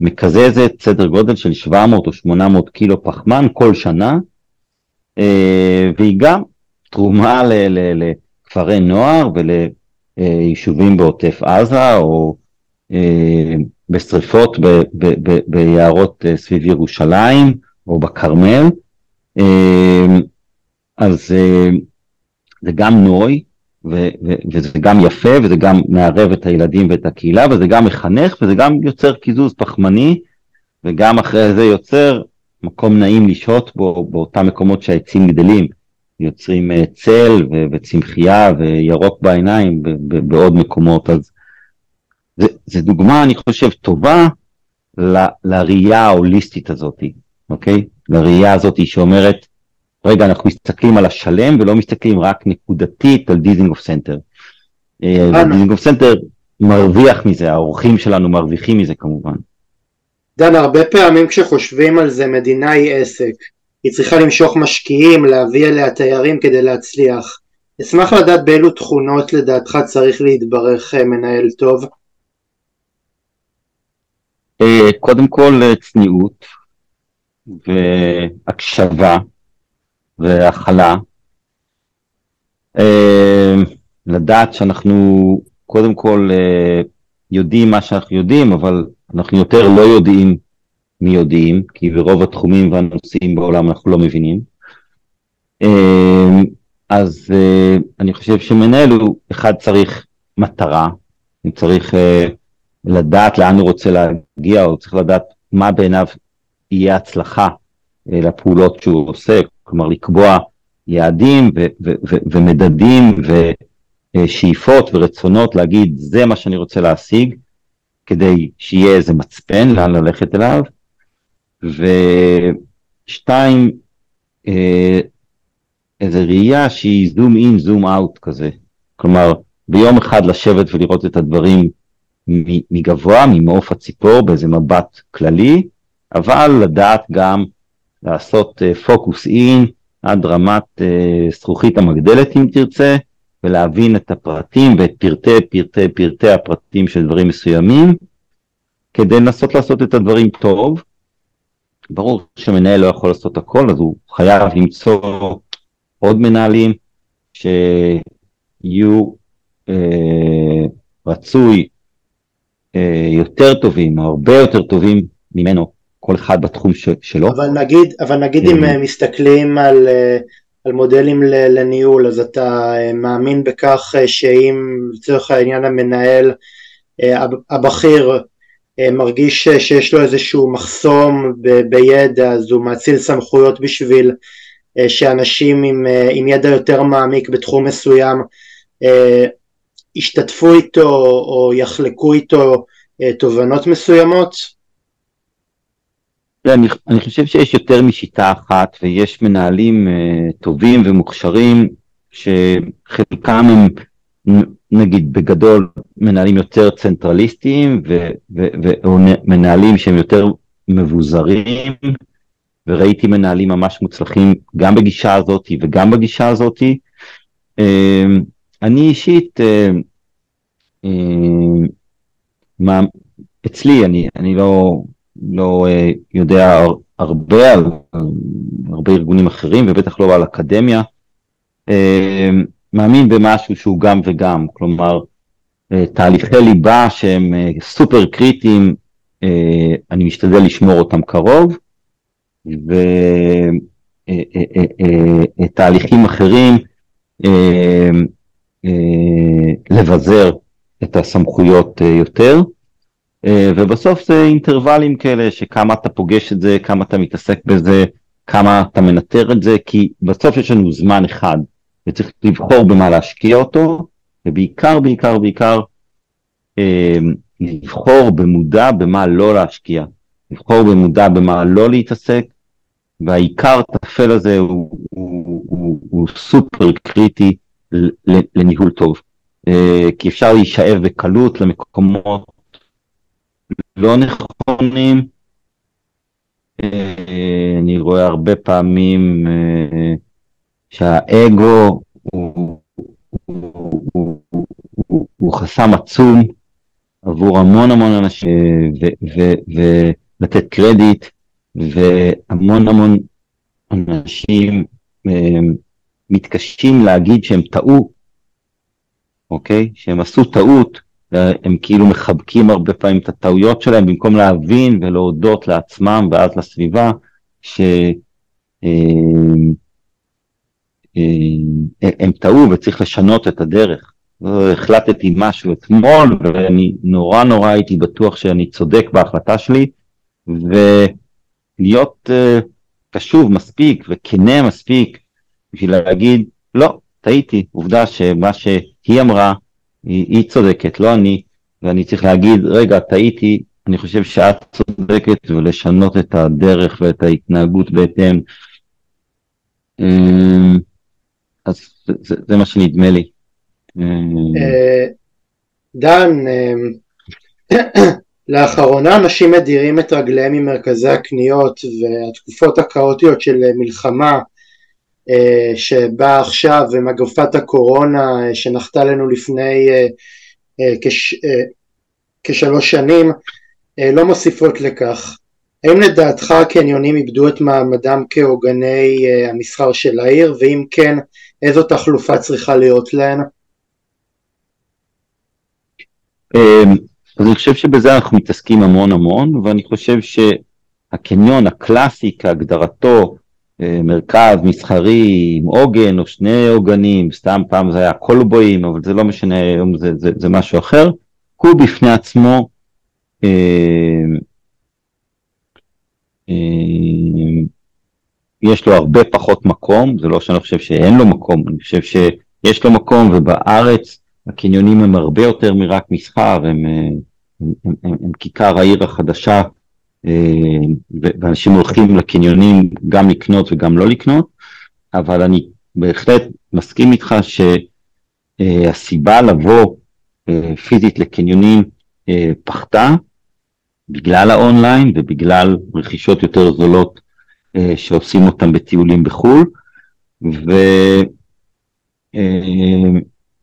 מקזזת סדר גודל של 700 או 800 קילו פחמן כל שנה, והיא גם תרומה ל- ל- ל- כפרי נוער וליישובים בעוטף עזה או אה, בשריפות ביערות אה, סביב ירושלים או בכרמל. אה, אז זה גם נוי וזה גם יפה וזה גם מערב את הילדים ואת הקהילה וזה גם מחנך וזה גם יוצר קיזוז פחמני וגם אחרי זה יוצר מקום נעים לשהות בו באותם מקומות שהעצים גדלים. יוצרים אה, צל וצמחייה וירוק בעיניים בעוד מקומות, אז זה, זה דוגמה, אני חושב, טובה ל, לראייה ההוליסטית הזאת, אוקיי? לראייה הזאת שאומרת, רגע, אנחנו מסתכלים על השלם ולא מסתכלים רק נקודתית על דיזינגוף סנטר. דיזינגוף סנטר מרוויח מזה, האורחים שלנו מרוויחים מזה כמובן. דן, הרבה פעמים כשחושבים על זה, מדינה היא עסק. היא צריכה למשוך משקיעים, להביא אליה תיירים כדי להצליח. אשמח לדעת באילו תכונות לדעתך צריך להתברך אה, מנהל טוב. אה, קודם כל אה, צניעות והקשבה והכלה. לדעת שאנחנו קודם כל יודעים מה שאנחנו יודעים, אבל אנחנו יותר לא יודעים מי יודעים, כי ברוב התחומים והנושאים בעולם אנחנו לא מבינים. אמ, אז אה, אני חושב שמנהל הוא, אחד צריך מטרה, הוא צריך אה, לדעת לאן הוא רוצה להגיע, הוא צריך לדעת מה בעיניו יהיה הצלחה אה, לפעולות שהוא עושה, כלומר לקבוע יעדים ו- ו- ו- ומדדים ושאיפות ורצונות להגיד זה מה שאני רוצה להשיג, כדי שיהיה איזה מצפן לאן ללכת אליו, ושתיים, אה, איזו ראייה שהיא זום אין, זום אאוט כזה. כלומר, ביום אחד לשבת ולראות את הדברים מגבוה, ממעוף הציפור, באיזה מבט כללי, אבל לדעת גם לעשות פוקוס uh, אין עד רמת uh, זכוכית המגדלת אם תרצה, ולהבין את הפרטים ואת פרטי פרטי פרטי הפרטים של דברים מסוימים, כדי לנסות לעשות את הדברים טוב, ברור שמנהל לא יכול לעשות הכל, אז הוא חייב למצוא עוד מנהלים שיהיו אה, רצוי אה, יותר טובים, או הרבה יותר טובים ממנו, כל אחד בתחום ש, שלו. אבל נגיד, אבל נגיד אם אה, מסתכלים על, אה, על מודלים לניהול, אז אתה אה, מאמין בכך שאם לצורך העניין המנהל הבכיר מרגיש שיש לו איזשהו מחסום ב- בידע אז הוא מאציל סמכויות בשביל שאנשים עם, עם ידע יותר מעמיק בתחום מסוים ישתתפו איתו או יחלקו איתו תובנות מסוימות? אני, אני חושב שיש יותר משיטה אחת ויש מנהלים טובים ומוכשרים שחלקם הם נגיד בגדול מנהלים יותר צנטרליסטיים ומנהלים שהם יותר מבוזרים וראיתי מנהלים ממש מוצלחים גם בגישה הזאת וגם בגישה הזאת. אמ, אני אישית, אמ, מה, אצלי, אני, אני לא, לא אה, יודע הרבה על הרבה ארגונים אחרים ובטח לא על אקדמיה, מאמין במשהו שהוא גם וגם, כלומר אה, תהליכי ליבה שהם אה, סופר קריטיים, אני משתדל לשמור אותם קרוב, ותהליכים אחרים לבזר את הסמכויות יותר. ובסוף זה אינטרוולים כאלה שכמה אתה פוגש את זה, כמה אתה מתעסק בזה, כמה אתה מנטר את זה, כי בסוף יש לנו זמן אחד וצריך לבחור במה להשקיע אותו, ובעיקר, בעיקר, בעיקר לבחור במודע במה לא להשקיע. לבחור במודע במה לא להתעסק, והעיקר הטפל הזה הוא, הוא, הוא, הוא סופר קריטי לניהול טוב. אה, כי אפשר להישאב בקלות למקומות לא נכונים. אה, אני רואה הרבה פעמים אה, שהאגו הוא, הוא, הוא, הוא, הוא חסם עצום עבור המון המון אנשים, ולתת קרדיט, והמון המון אנשים מתקשים להגיד שהם טעו, אוקיי? שהם עשו טעות, הם כאילו מחבקים הרבה פעמים את הטעויות שלהם במקום להבין ולהודות לעצמם ואז לסביבה שהם הם טעו וצריך לשנות את הדרך. החלטתי משהו אתמול ואני נורא נורא הייתי בטוח שאני צודק בהחלטה שלי ולהיות uh, קשוב מספיק וכנה מספיק בשביל להגיד לא, טעיתי, עובדה שמה שהיא אמרה היא, היא צודקת, לא אני, ואני צריך להגיד רגע טעיתי, אני חושב שאת צודקת ולשנות את הדרך ואת ההתנהגות בהתאם. אמ, אז זה, זה, מה שנדמה לי. אה, דן, אה, לאחרונה אנשים מדירים את רגליהם ממרכזי הקניות והתקופות הכאוטיות של מלחמה שבאה עכשיו ומגפת הקורונה שנחתה לנו לפני כש, כשלוש שנים לא מוסיפות לכך. האם לדעתך הקניונים איבדו את מעמדם כעוגני המסחר של העיר ואם כן איזו תחלופה צריכה להיות להן? אמ, אז אני חושב שבזה אנחנו מתעסקים המון המון, ואני חושב שהקניון הקלאסי כהגדרתו, אה, מרכז מסחרי עם עוגן או שני עוגנים, סתם פעם זה היה קולבויים, אבל זה לא משנה, היום זה, זה, זה משהו אחר, הוא בפני עצמו אה, אה, יש לו הרבה פחות מקום, זה לא שאני חושב שאין לו מקום, אני חושב שיש לו מקום ובארץ הקניונים הם הרבה יותר מרק מסחר, הם, הם, הם, הם, הם כיכר העיר החדשה, אה, ואנשים הולכים לקניונים גם לקנות וגם לא לקנות, אבל אני בהחלט מסכים איתך שהסיבה לבוא אה, פיזית לקניונים אה, פחתה בגלל האונליין ובגלל רכישות יותר זולות שעושים אותם בטיולים בחו"ל, ו...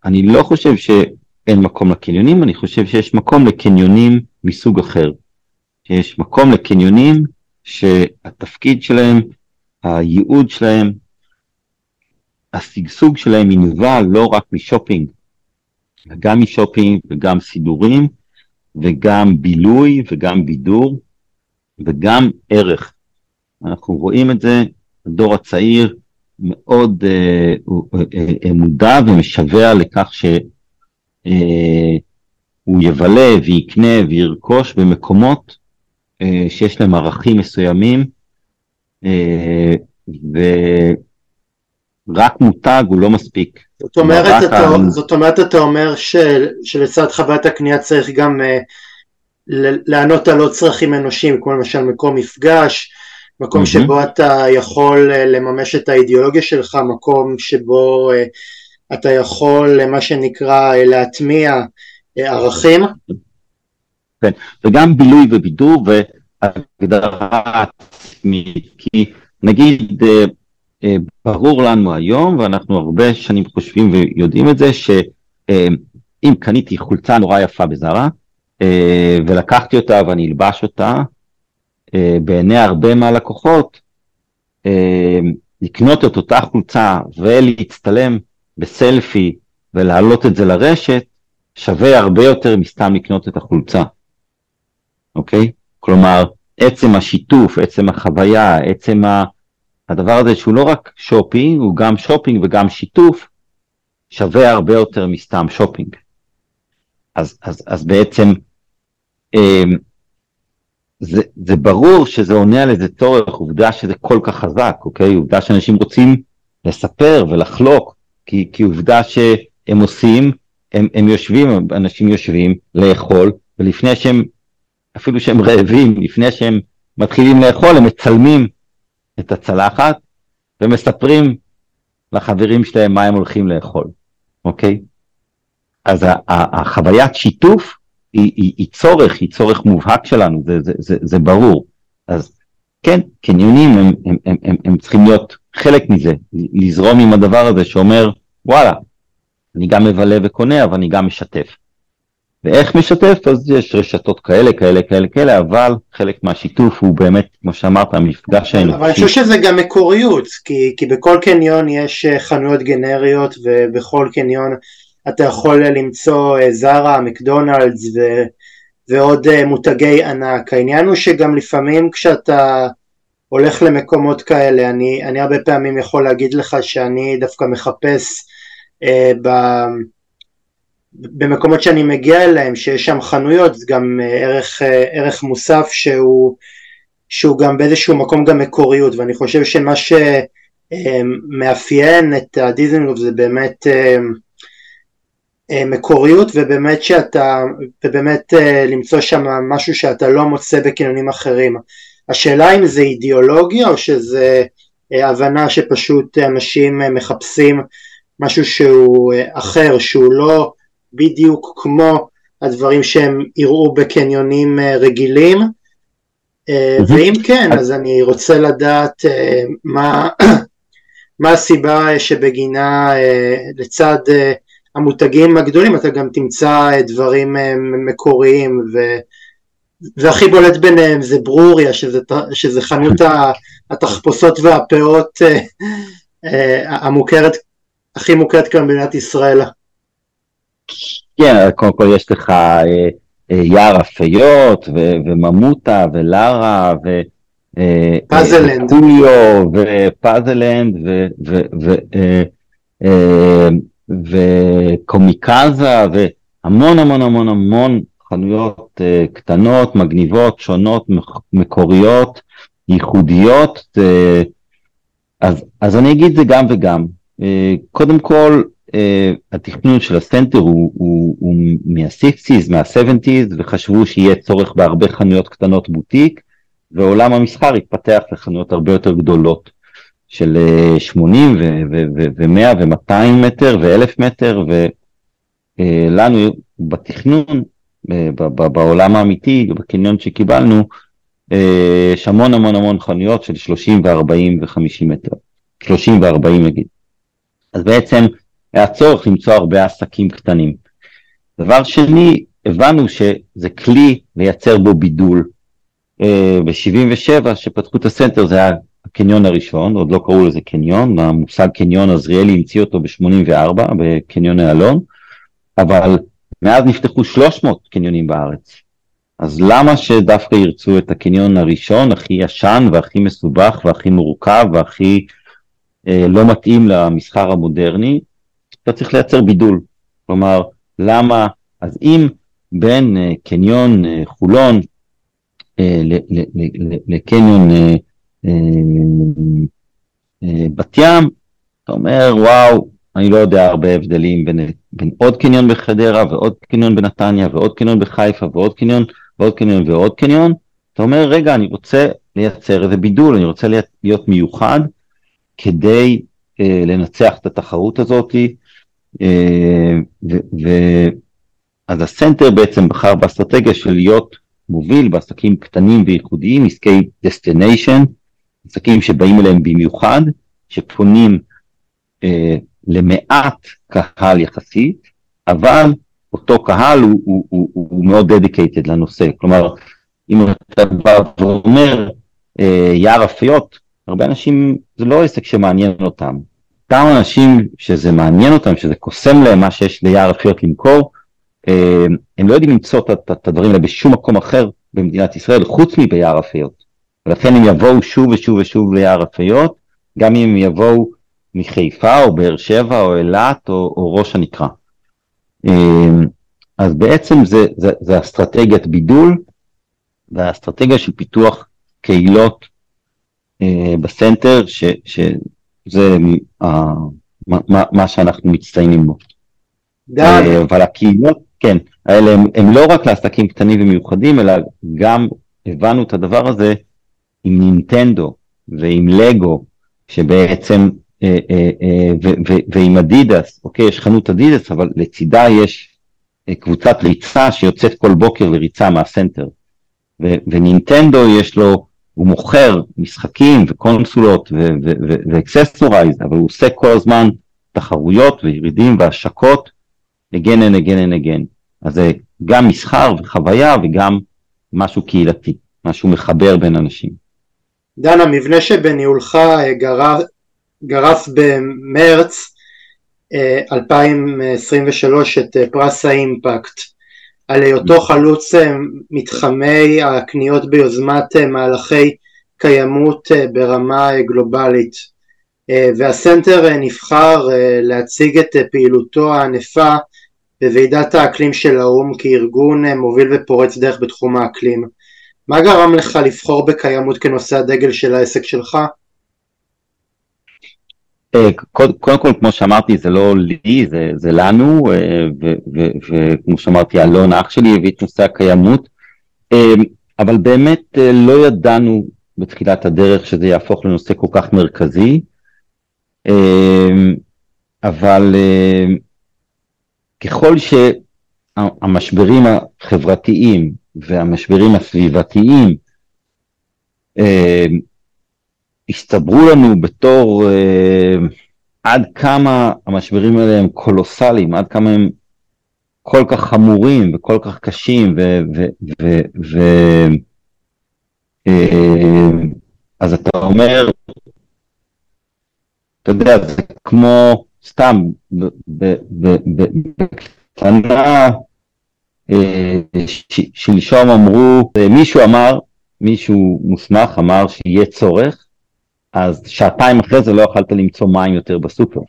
אני לא חושב שאין מקום לקניונים, אני חושב שיש מקום לקניונים מסוג אחר. שיש מקום לקניונים שהתפקיד שלהם, הייעוד שלהם, השגשוג שלהם ינבע לא רק משופינג, גם משופינג וגם סידורים וגם בילוי וגם בידור וגם ערך. אנחנו רואים את זה, הדור הצעיר מאוד אה, אה, אה, מודע ומשווע לכך שהוא יבלה ויקנה וירכוש במקומות שיש להם ערכים מסוימים ורק מותג הוא לא מספיק. זאת אומרת, אתה, ה... זאת אומרת אתה אומר ש, שלצד חוויית הקנייה צריך גם לענות על עוד צרכים אנושיים כמו למשל מקום מפגש, מקום mm-hmm. שבו אתה יכול אה, לממש את האידיאולוגיה שלך, מקום שבו אה, אתה יכול מה שנקרא להטמיע ערכים. כן, וגם בילוי ובידור והגדרה עצמית, כי נגיד ברור לנו היום, ואנחנו הרבה שנים חושבים ויודעים את זה, שאם קניתי חולצה נורא יפה בזרה, ולקחתי אותה ואני אלבש אותה, בעיני הרבה מהלקוחות, לקנות את אותה חולצה ולהצטלם בסלפי ולהעלות את זה לרשת, שווה הרבה יותר מסתם לקנות את החולצה, אוקיי? כלומר, עצם השיתוף, עצם החוויה, עצם הדבר הזה שהוא לא רק שופינג, הוא גם שופינג וגם שיתוף, שווה הרבה יותר מסתם שופינג. אז, אז, אז בעצם זה, זה ברור שזה עונה על איזה צורך, עובדה שזה כל כך חזק, אוקיי? עובדה שאנשים רוצים לספר ולחלוק, כי, כי עובדה שהם עושים, הם, הם יושבים, אנשים יושבים לאכול, ולפני שהם, אפילו שהם רעבים, לפני שהם מתחילים לאכול, הם מצלמים את הצלחת ומספרים לחברים שלהם מה הם הולכים לאכול, אוקיי? אז החוויית שיתוף היא, היא, היא צורך, היא צורך מובהק שלנו, זה, זה, זה, זה ברור. אז כן, קניונים הם, הם, הם, הם, הם צריכים להיות חלק מזה, לזרום עם הדבר הזה שאומר, וואלה, אני גם מבלה וקונה, אבל אני גם משתף. ואיך משתף? אז יש רשתות כאלה, כאלה, כאלה, כאלה, אבל חלק מהשיתוף הוא באמת, כמו שאמרת, המפגש האנושי. אבל אני חושב שזה גם מקוריות, כי, כי בכל קניון יש אה, חנויות גנריות, ובכל קניון אתה יכול למצוא אה, זרה, מקדונלדס ו, ועוד אה, מותגי ענק. העניין הוא שגם לפעמים כשאתה הולך למקומות כאלה, אני, אני הרבה פעמים יכול להגיד לך שאני דווקא מחפש אה, ב, במקומות שאני מגיע אליהם, שיש שם חנויות, זה גם אה, ערך, אה, ערך מוסף שהוא, שהוא גם באיזשהו מקום גם מקוריות, ואני חושב שמה שמאפיין את הדיזנגוף זה באמת אה, אה, מקוריות ובאמת שאתה, ובאמת אה, למצוא שם משהו שאתה לא מוצא בקניונים אחרים. השאלה אם זה אידיאולוגיה או שזה אה, הבנה שפשוט אנשים מחפשים משהו שהוא אחר, שהוא לא בדיוק כמו הדברים שהם יראו בקניונים רגילים, ואם כן אז אני רוצה לדעת מה, מה הסיבה שבגינה לצד המותגים הגדולים אתה גם תמצא דברים אה, מקוריים. ו... והכי בולט ביניהם זה ברוריה שזה, שזה חנות התחפושות והפאות אה, אה, המוכרת, הכי מוכרת כאן במדינת ישראל. כן, קודם כל יש לך יער הפיות וממוטה ולארה ו... פאזלנד. ופאזלנד וקומיקזה והמון המון המון המון חנויות uh, קטנות, מגניבות, שונות, מקוריות, ייחודיות, uh, אז, אז אני אגיד זה גם וגם. Uh, קודם כל, התכנון של הסנטר הוא, הוא, הוא מה-60's, מה-70's, וחשבו שיהיה צורך בהרבה חנויות קטנות בוטיק, ועולם המסחר התפתח לחנויות הרבה יותר גדולות. של 80 ו-100 ו-200 מטר ו-1000 מטר, ולנו אה, בתכנון, אה, בעולם האמיתי, בקניון שקיבלנו, אה, יש המון המון המון חנויות של 30 ו-40 ו-50 מטר, 30 ו-40 נגיד. אז בעצם היה צורך למצוא הרבה עסקים קטנים. דבר שני, הבנו שזה כלי לייצר בו בידול. ב-77, שפתחו את הסנטר, זה היה הקניון הראשון, עוד לא קראו לזה קניון, המושג קניון עזריאלי המציא אותו ב-84 בקניון איילון, אבל מאז נפתחו 300 קניונים בארץ. אז למה שדווקא ירצו את הקניון הראשון, הכי ישן והכי מסובך והכי מורכב והכי אה, לא מתאים למסחר המודרני? אתה צריך לייצר בידול. כלומר, למה, אז אם בין אה, קניון אה, חולון אה, לקניון אה, אה, אה, בת ים, אתה אומר, וואו, אני לא יודע הרבה הבדלים בין, בין עוד קניון בחדרה ועוד קניון בנתניה ועוד קניון בחיפה ועוד קניון ועוד קניון ועוד קניון. אתה אומר, רגע, אני רוצה לייצר איזה בידול, אני רוצה להיות מיוחד כדי אה, לנצח את התחרות הזאת אז הסנטר בעצם בחר באסטרטגיה של להיות מוביל בעסקים קטנים וייחודיים, עסקי destination, עסקים שבאים אליהם במיוחד, שפונים אה, למעט קהל יחסית, אבל אותו קהל הוא, הוא, הוא, הוא מאוד dedicated לנושא. כלומר, אם אתה בא ואומר אה, יער הפיות, הרבה אנשים, זה לא עסק שמעניין אותם. אותם אנשים שזה מעניין אותם, שזה קוסם להם מה שיש ליער אפיות למכור, אה, הם לא יודעים למצוא את הדברים האלה בשום מקום אחר במדינת ישראל, חוץ מביער אפיות. ולכן הם יבואו שוב ושוב ושוב ליער אפיות, גם אם הם יבואו מחיפה או באר שבע או אילת או, או ראש הנקרה. אה, אז בעצם זה, זה, זה אסטרטגיית בידול והאסטרטגיה של פיתוח קהילות אה, בסנטר, ש, שזה אה, מה, מה, מה שאנחנו מצטיינים בו. אה, אבל הקהילות, כן, האלה הם, הם לא רק לעסקים קטנים ומיוחדים, אלא גם הבנו את הדבר הזה עם נינטנדו ועם לגו, שבעצם, אה, אה, אה, ו, ו, ועם אדידס, אוקיי, יש חנות אדידס, אבל לצידה יש אה, קבוצת ריצה שיוצאת כל בוקר לריצה מהסנטר. ו, ונינטנדו יש לו, הוא מוכר משחקים וקונסולות ו accessories, אבל הוא עושה כל הזמן תחרויות וירידים והשקות again and again and again. אז זה גם מסחר וחוויה וגם משהו קהילתי, משהו מחבר בין אנשים. דן, המבנה שבניהולך אה, גרף, במרץ 2023 אה, את אה, פרס האימפקט על היותו חלוץ מתחמי הקניות ביוזמת מהלכי קיימות ברמה גלובלית והסנטר נבחר להציג את פעילותו הענפה בוועידת האקלים של האו"ם כארגון מוביל ופורץ דרך בתחום האקלים. מה גרם לך לבחור בקיימות כנושא הדגל של העסק שלך? אה, קודם כל, כמו שאמרתי, זה לא לי, זה, זה לנו, אה, וכמו שאמרתי, אלון, אח שלי, הביא את נושא הקיימות, אה, אבל באמת לא ידענו בתחילת הדרך שזה יהפוך לנושא כל כך מרכזי, אבל ככל שהמשברים החברתיים והמשברים הסביבתיים הסתברו לנו בתור אה, עד כמה המשברים האלה הם קולוסליים, עד כמה הם כל כך חמורים וכל כך קשים, ו... ו, ו, ו אה, אז אתה אומר, אתה יודע, זה כמו סתם, בקטנה, אה, שלשום אמרו, מישהו אמר, מישהו מוסמך אמר שיהיה צורך אז שעתיים אחרי זה לא יכלת למצוא מים יותר בסופר.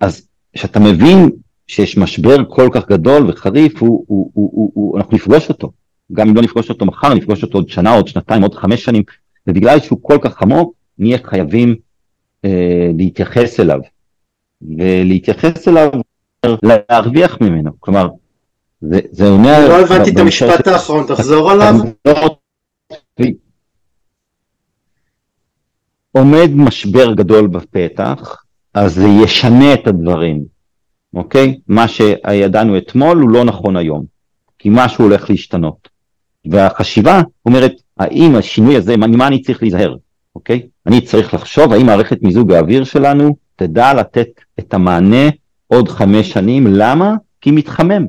אז כשאתה מבין שיש משבר כל כך גדול וחריף, הוא, הוא, הוא, הוא, הוא, אנחנו נפגוש אותו. גם אם לא נפגוש אותו מחר, נפגוש אותו עוד שנה, עוד שנתיים, עוד חמש שנים, ובגלל שהוא כל כך עמוק, נהיה חייבים אה, להתייחס אליו. ולהתייחס אליו, להרוויח ממנו. כלומר, זה, זה עונה... לא הבנתי את המשפט האחרון, תחזור עליו. לא עומד משבר גדול בפתח, אז זה ישנה את הדברים, אוקיי? מה שידענו אתמול הוא לא נכון היום, כי משהו הולך להשתנות. והחשיבה אומרת, האם השינוי הזה, ממה אני צריך להיזהר, אוקיי? אני צריך לחשוב האם מערכת מיזוג האוויר שלנו תדע לתת את המענה עוד חמש שנים, למה? כי מתחמם.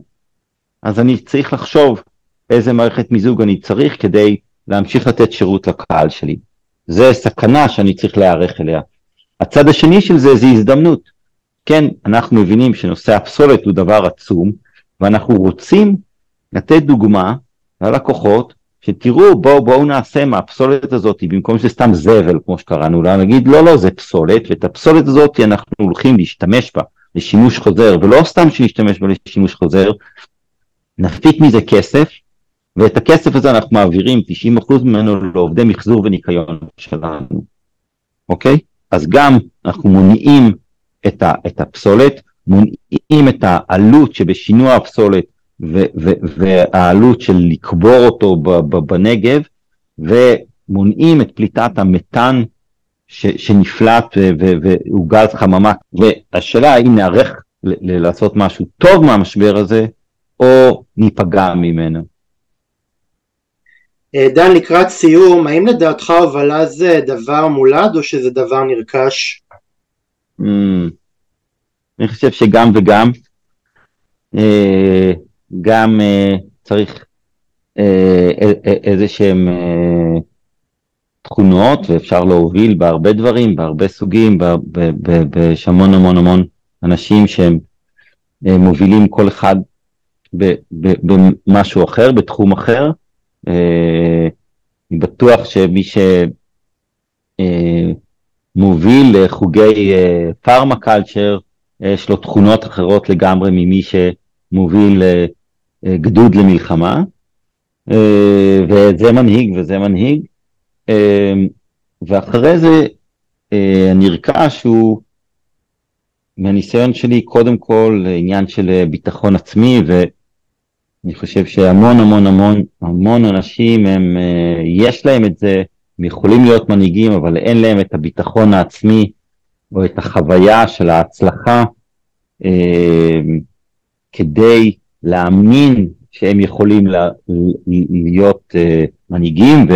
אז אני צריך לחשוב איזה מערכת מיזוג אני צריך כדי להמשיך לתת שירות לקהל שלי. זה סכנה שאני צריך להיערך אליה. הצד השני של זה זה הזדמנות. כן, אנחנו מבינים שנושא הפסולת הוא דבר עצום, ואנחנו רוצים לתת דוגמה ללקוחות, שתראו בואו בוא נעשה מהפסולת הזאת, במקום שזה סתם זבל כמו שקראנו לה, נגיד לא לא זה פסולת, ואת הפסולת הזאת אנחנו הולכים להשתמש בה לשימוש חוזר, ולא סתם שנשתמש בה לשימוש חוזר, נפיק מזה כסף, ואת הכסף הזה אנחנו מעבירים 90% ממנו לעובדי מחזור וניקיון שלנו, אוקיי? אז גם אנחנו מונעים את, ה, את הפסולת, מונעים את העלות שבשינוע הפסולת ו, ו, והעלות של לקבור אותו בנגב, ומונעים את פליטת המתאן ש, שנפלט והוא גז חממה. והשאלה האם נערך לעשות משהו טוב מהמשבר הזה, או ניפגע ממנו. אה, דן, לקראת סיום, האם לדעתך הובלה זה דבר מולד או שזה דבר נרכש? Mm, אני חושב שגם וגם. אה, גם אה, צריך איזה שהם תכונות ואפשר להוביל בהרבה דברים, בהרבה סוגים, ויש המון המון המון אנשים שהם מובילים כל אחד במשהו אחר, בתחום אחר. אה, אני בטוח שמי שמוביל אה, לחוגי פארמה קלצ'ר, יש לו תכונות אחרות לגמרי ממי שמוביל אה, גדוד למלחמה, וזה מנהיג וזה מנהיג, ואחרי זה הנרכש הוא מהניסיון שלי קודם כל עניין של ביטחון עצמי ו... אני חושב שהמון המון המון המון אנשים הם, אה, יש להם את זה, הם יכולים להיות מנהיגים, אבל אין להם את הביטחון העצמי או את החוויה של ההצלחה אה, כדי להאמין שהם יכולים להיות אה, מנהיגים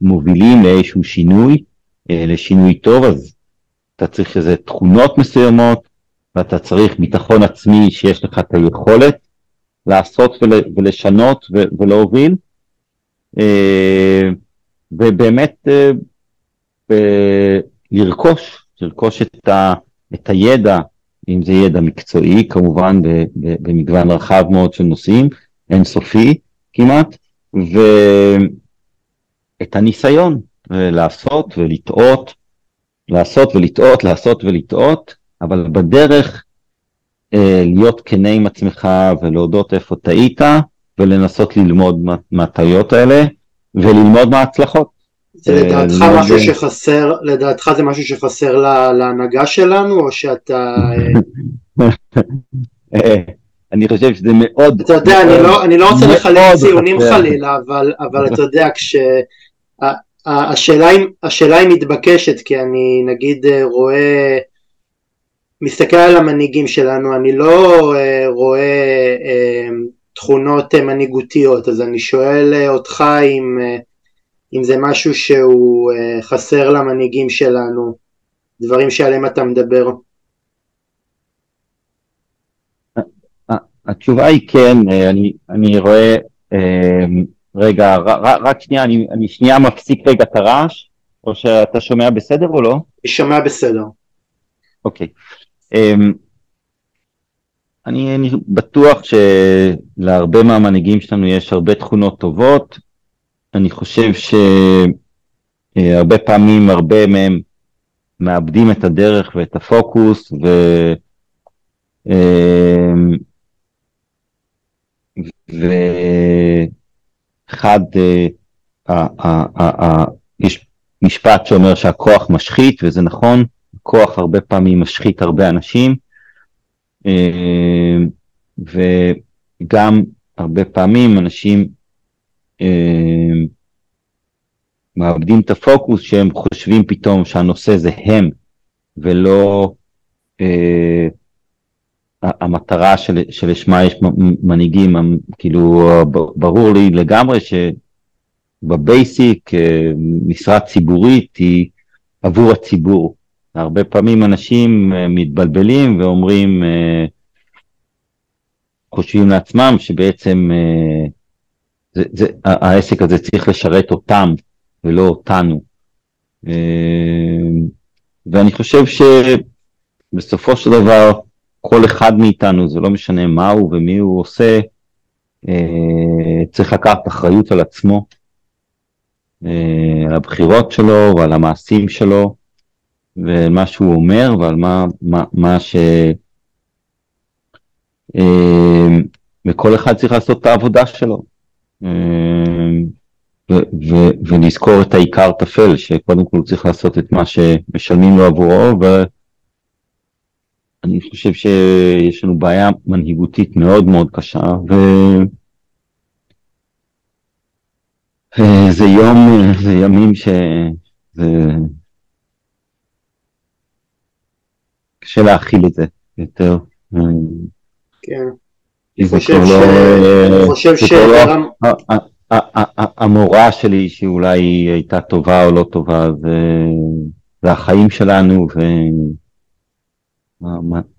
ומובילים לאיזשהו שינוי, לשינוי טוב, אז אתה צריך איזה תכונות מסוימות, ואתה צריך ביטחון עצמי שיש לך את היכולת לעשות ול, ולשנות ו, ולהוביל, אה, ובאמת אה, לרכוש, לרכוש את, ה, את הידע, אם זה ידע מקצועי כמובן במגוון רחב מאוד של נושאים, אינסופי כמעט, ואת הניסיון לעשות ולטעות, לעשות ולטעות, לעשות ולטעות, אבל בדרך אה, להיות כנה עם עצמך ולהודות איפה טעית, ולנסות ללמוד מהטעויות האלה, וללמוד מההצלחות. זה לדעתך משהו שחסר, לדעתך זה משהו שחסר להנהגה שלנו, או שאתה... אה, אני חושב שזה מאוד... אתה יודע, אני לא, אני לא רוצה לחלק ציונים חלילה, אבל, אבל אתה יודע, כש... השאלה היא מתבקשת, כי אני נגיד רואה מסתכל על המנהיגים שלנו, אני לא uh, רואה uh, תכונות uh, מנהיגותיות, אז אני שואל אותך אם, אם זה משהו שהוא חסר למנהיגים שלנו, דברים שעליהם אתה מדבר. התשובה היא כן, אני, אני רואה, רגע, רק שנייה, אני, אני שנייה מפסיק רגע את הרעש, או שאתה שומע בסדר או לא? אני שומע בסדר. אוקיי. Okay. אמ, אני, אני בטוח שלהרבה מהמנהיגים שלנו יש הרבה תכונות טובות. אני חושב שהרבה אה, פעמים הרבה מהם מאבדים את הדרך ואת הפוקוס ו... אמ, ואחד, אה, יש משפט שאומר שהכוח משחית וזה נכון, כוח הרבה פעמים משחית הרבה אנשים, אה, וגם הרבה פעמים אנשים אה, מאבדים את הפוקוס שהם חושבים פתאום שהנושא זה הם, ולא אה, המטרה של, שלשמה יש מנהיגים, כאילו ברור לי לגמרי שבבייסיק משרה ציבורית היא עבור הציבור, הרבה פעמים אנשים אה, מתבלבלים ואומרים, אה, חושבים לעצמם שבעצם אה, זה, זה, העסק הזה צריך לשרת אותם ולא אותנו. ואני חושב שבסופו של דבר כל אחד מאיתנו, זה לא משנה מה הוא ומי הוא עושה, צריך לקחת אחריות על עצמו, על הבחירות שלו ועל המעשים שלו, ומה שהוא אומר ועל מה, מה, מה ש... אה, וכל אחד צריך לעשות את העבודה שלו. אה, ו- ו- ולזכור את העיקר טפל, שקודם כל צריך לעשות את מה שמשלמים לו עבורו, ואני חושב שיש לנו בעיה מנהיגותית מאוד מאוד קשה, וזה אה, יום, זה ימים שזה קשה להכיל את זה יותר. כן. אני חושב ש... המורה שלי שאולי הייתה טובה או לא טובה זה החיים שלנו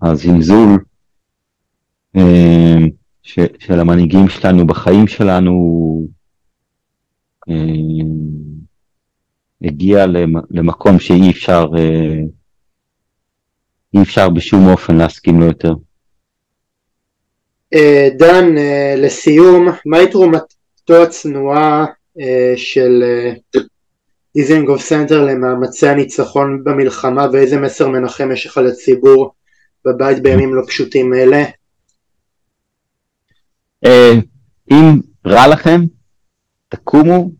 והזלזול של המנהיגים שלנו בחיים שלנו הגיע למקום שאי אפשר, אי אפשר בשום אופן להסכים לו יותר. דן, לסיום, מהי תרומתו הצנועה של דיזינגוף סנטר למאמצי הניצחון במלחמה ואיזה מסר מנחם יש לך לציבור בבית בימים לא פשוטים אלה? אם רע לכם, תקומו,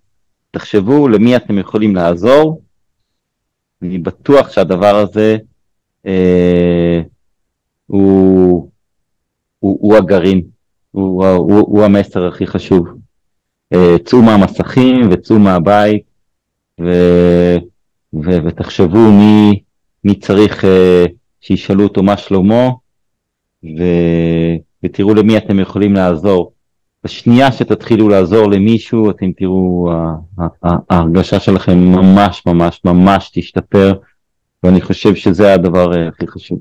תחשבו למי אתם יכולים לעזור. אני בטוח שהדבר הזה אה, הוא, הוא, הוא הגרעין, הוא, הוא, הוא המסר הכי חשוב. אה, צאו מהמסכים וצאו מהבית ו, ו, ותחשבו מי, מי צריך אה, שישאלו אותו מה שלמה ו, ותראו למי אתם יכולים לעזור. בשנייה שתתחילו לעזור למישהו, אתם תראו, ההרגשה שלכם ממש ממש ממש תשתפר, ואני חושב שזה הדבר אה, הכי חשוב.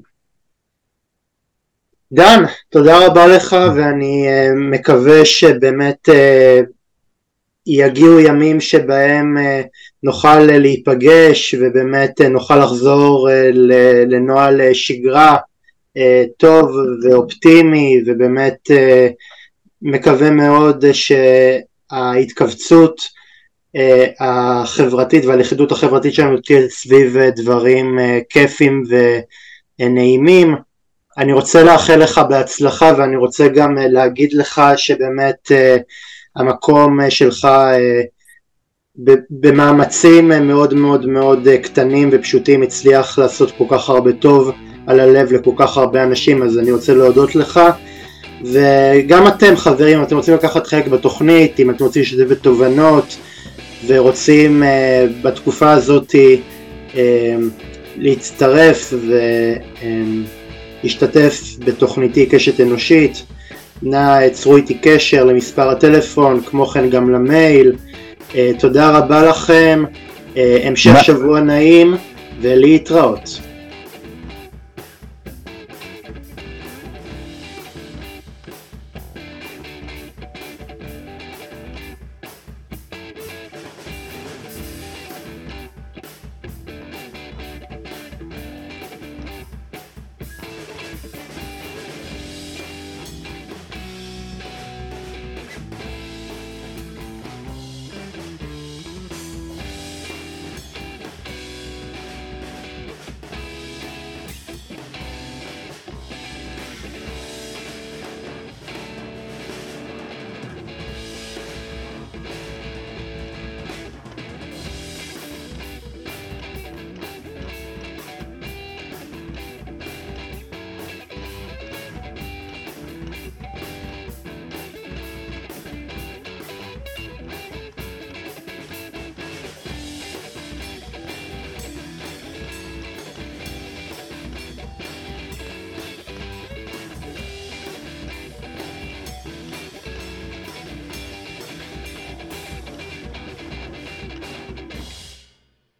דן, תודה רבה לך, ואני אה, מקווה שבאמת אה, יגיעו ימים שבהם נוכל להיפגש, ובאמת נוכל לחזור לנוהל שגרה טוב ואופטימי, ובאמת מקווה מאוד שההתכווצות החברתית והלכידות החברתית שלנו תהיה סביב דברים אה, כיפים ונעימים. אני רוצה לאחל לך בהצלחה ואני רוצה גם אה, להגיד לך שבאמת המקום שלך במאמצים מאוד מאוד מאוד קטנים ופשוטים הצליח לעשות כל כך הרבה טוב על הלב לכל כך הרבה אנשים אז אני רוצה להודות לך וגם אתם חברים, אתם רוצים לקחת חלק בתוכנית, אם אתם רוצים לשתף בתובנות ורוצים uh, בתקופה הזאת uh, להצטרף ולהשתתף uh, בתוכניתי קשת אנושית, נא עצרו איתי קשר למספר הטלפון, כמו כן גם למייל. Uh, תודה רבה לכם, uh, המשך שבוע נעים ולהתראות.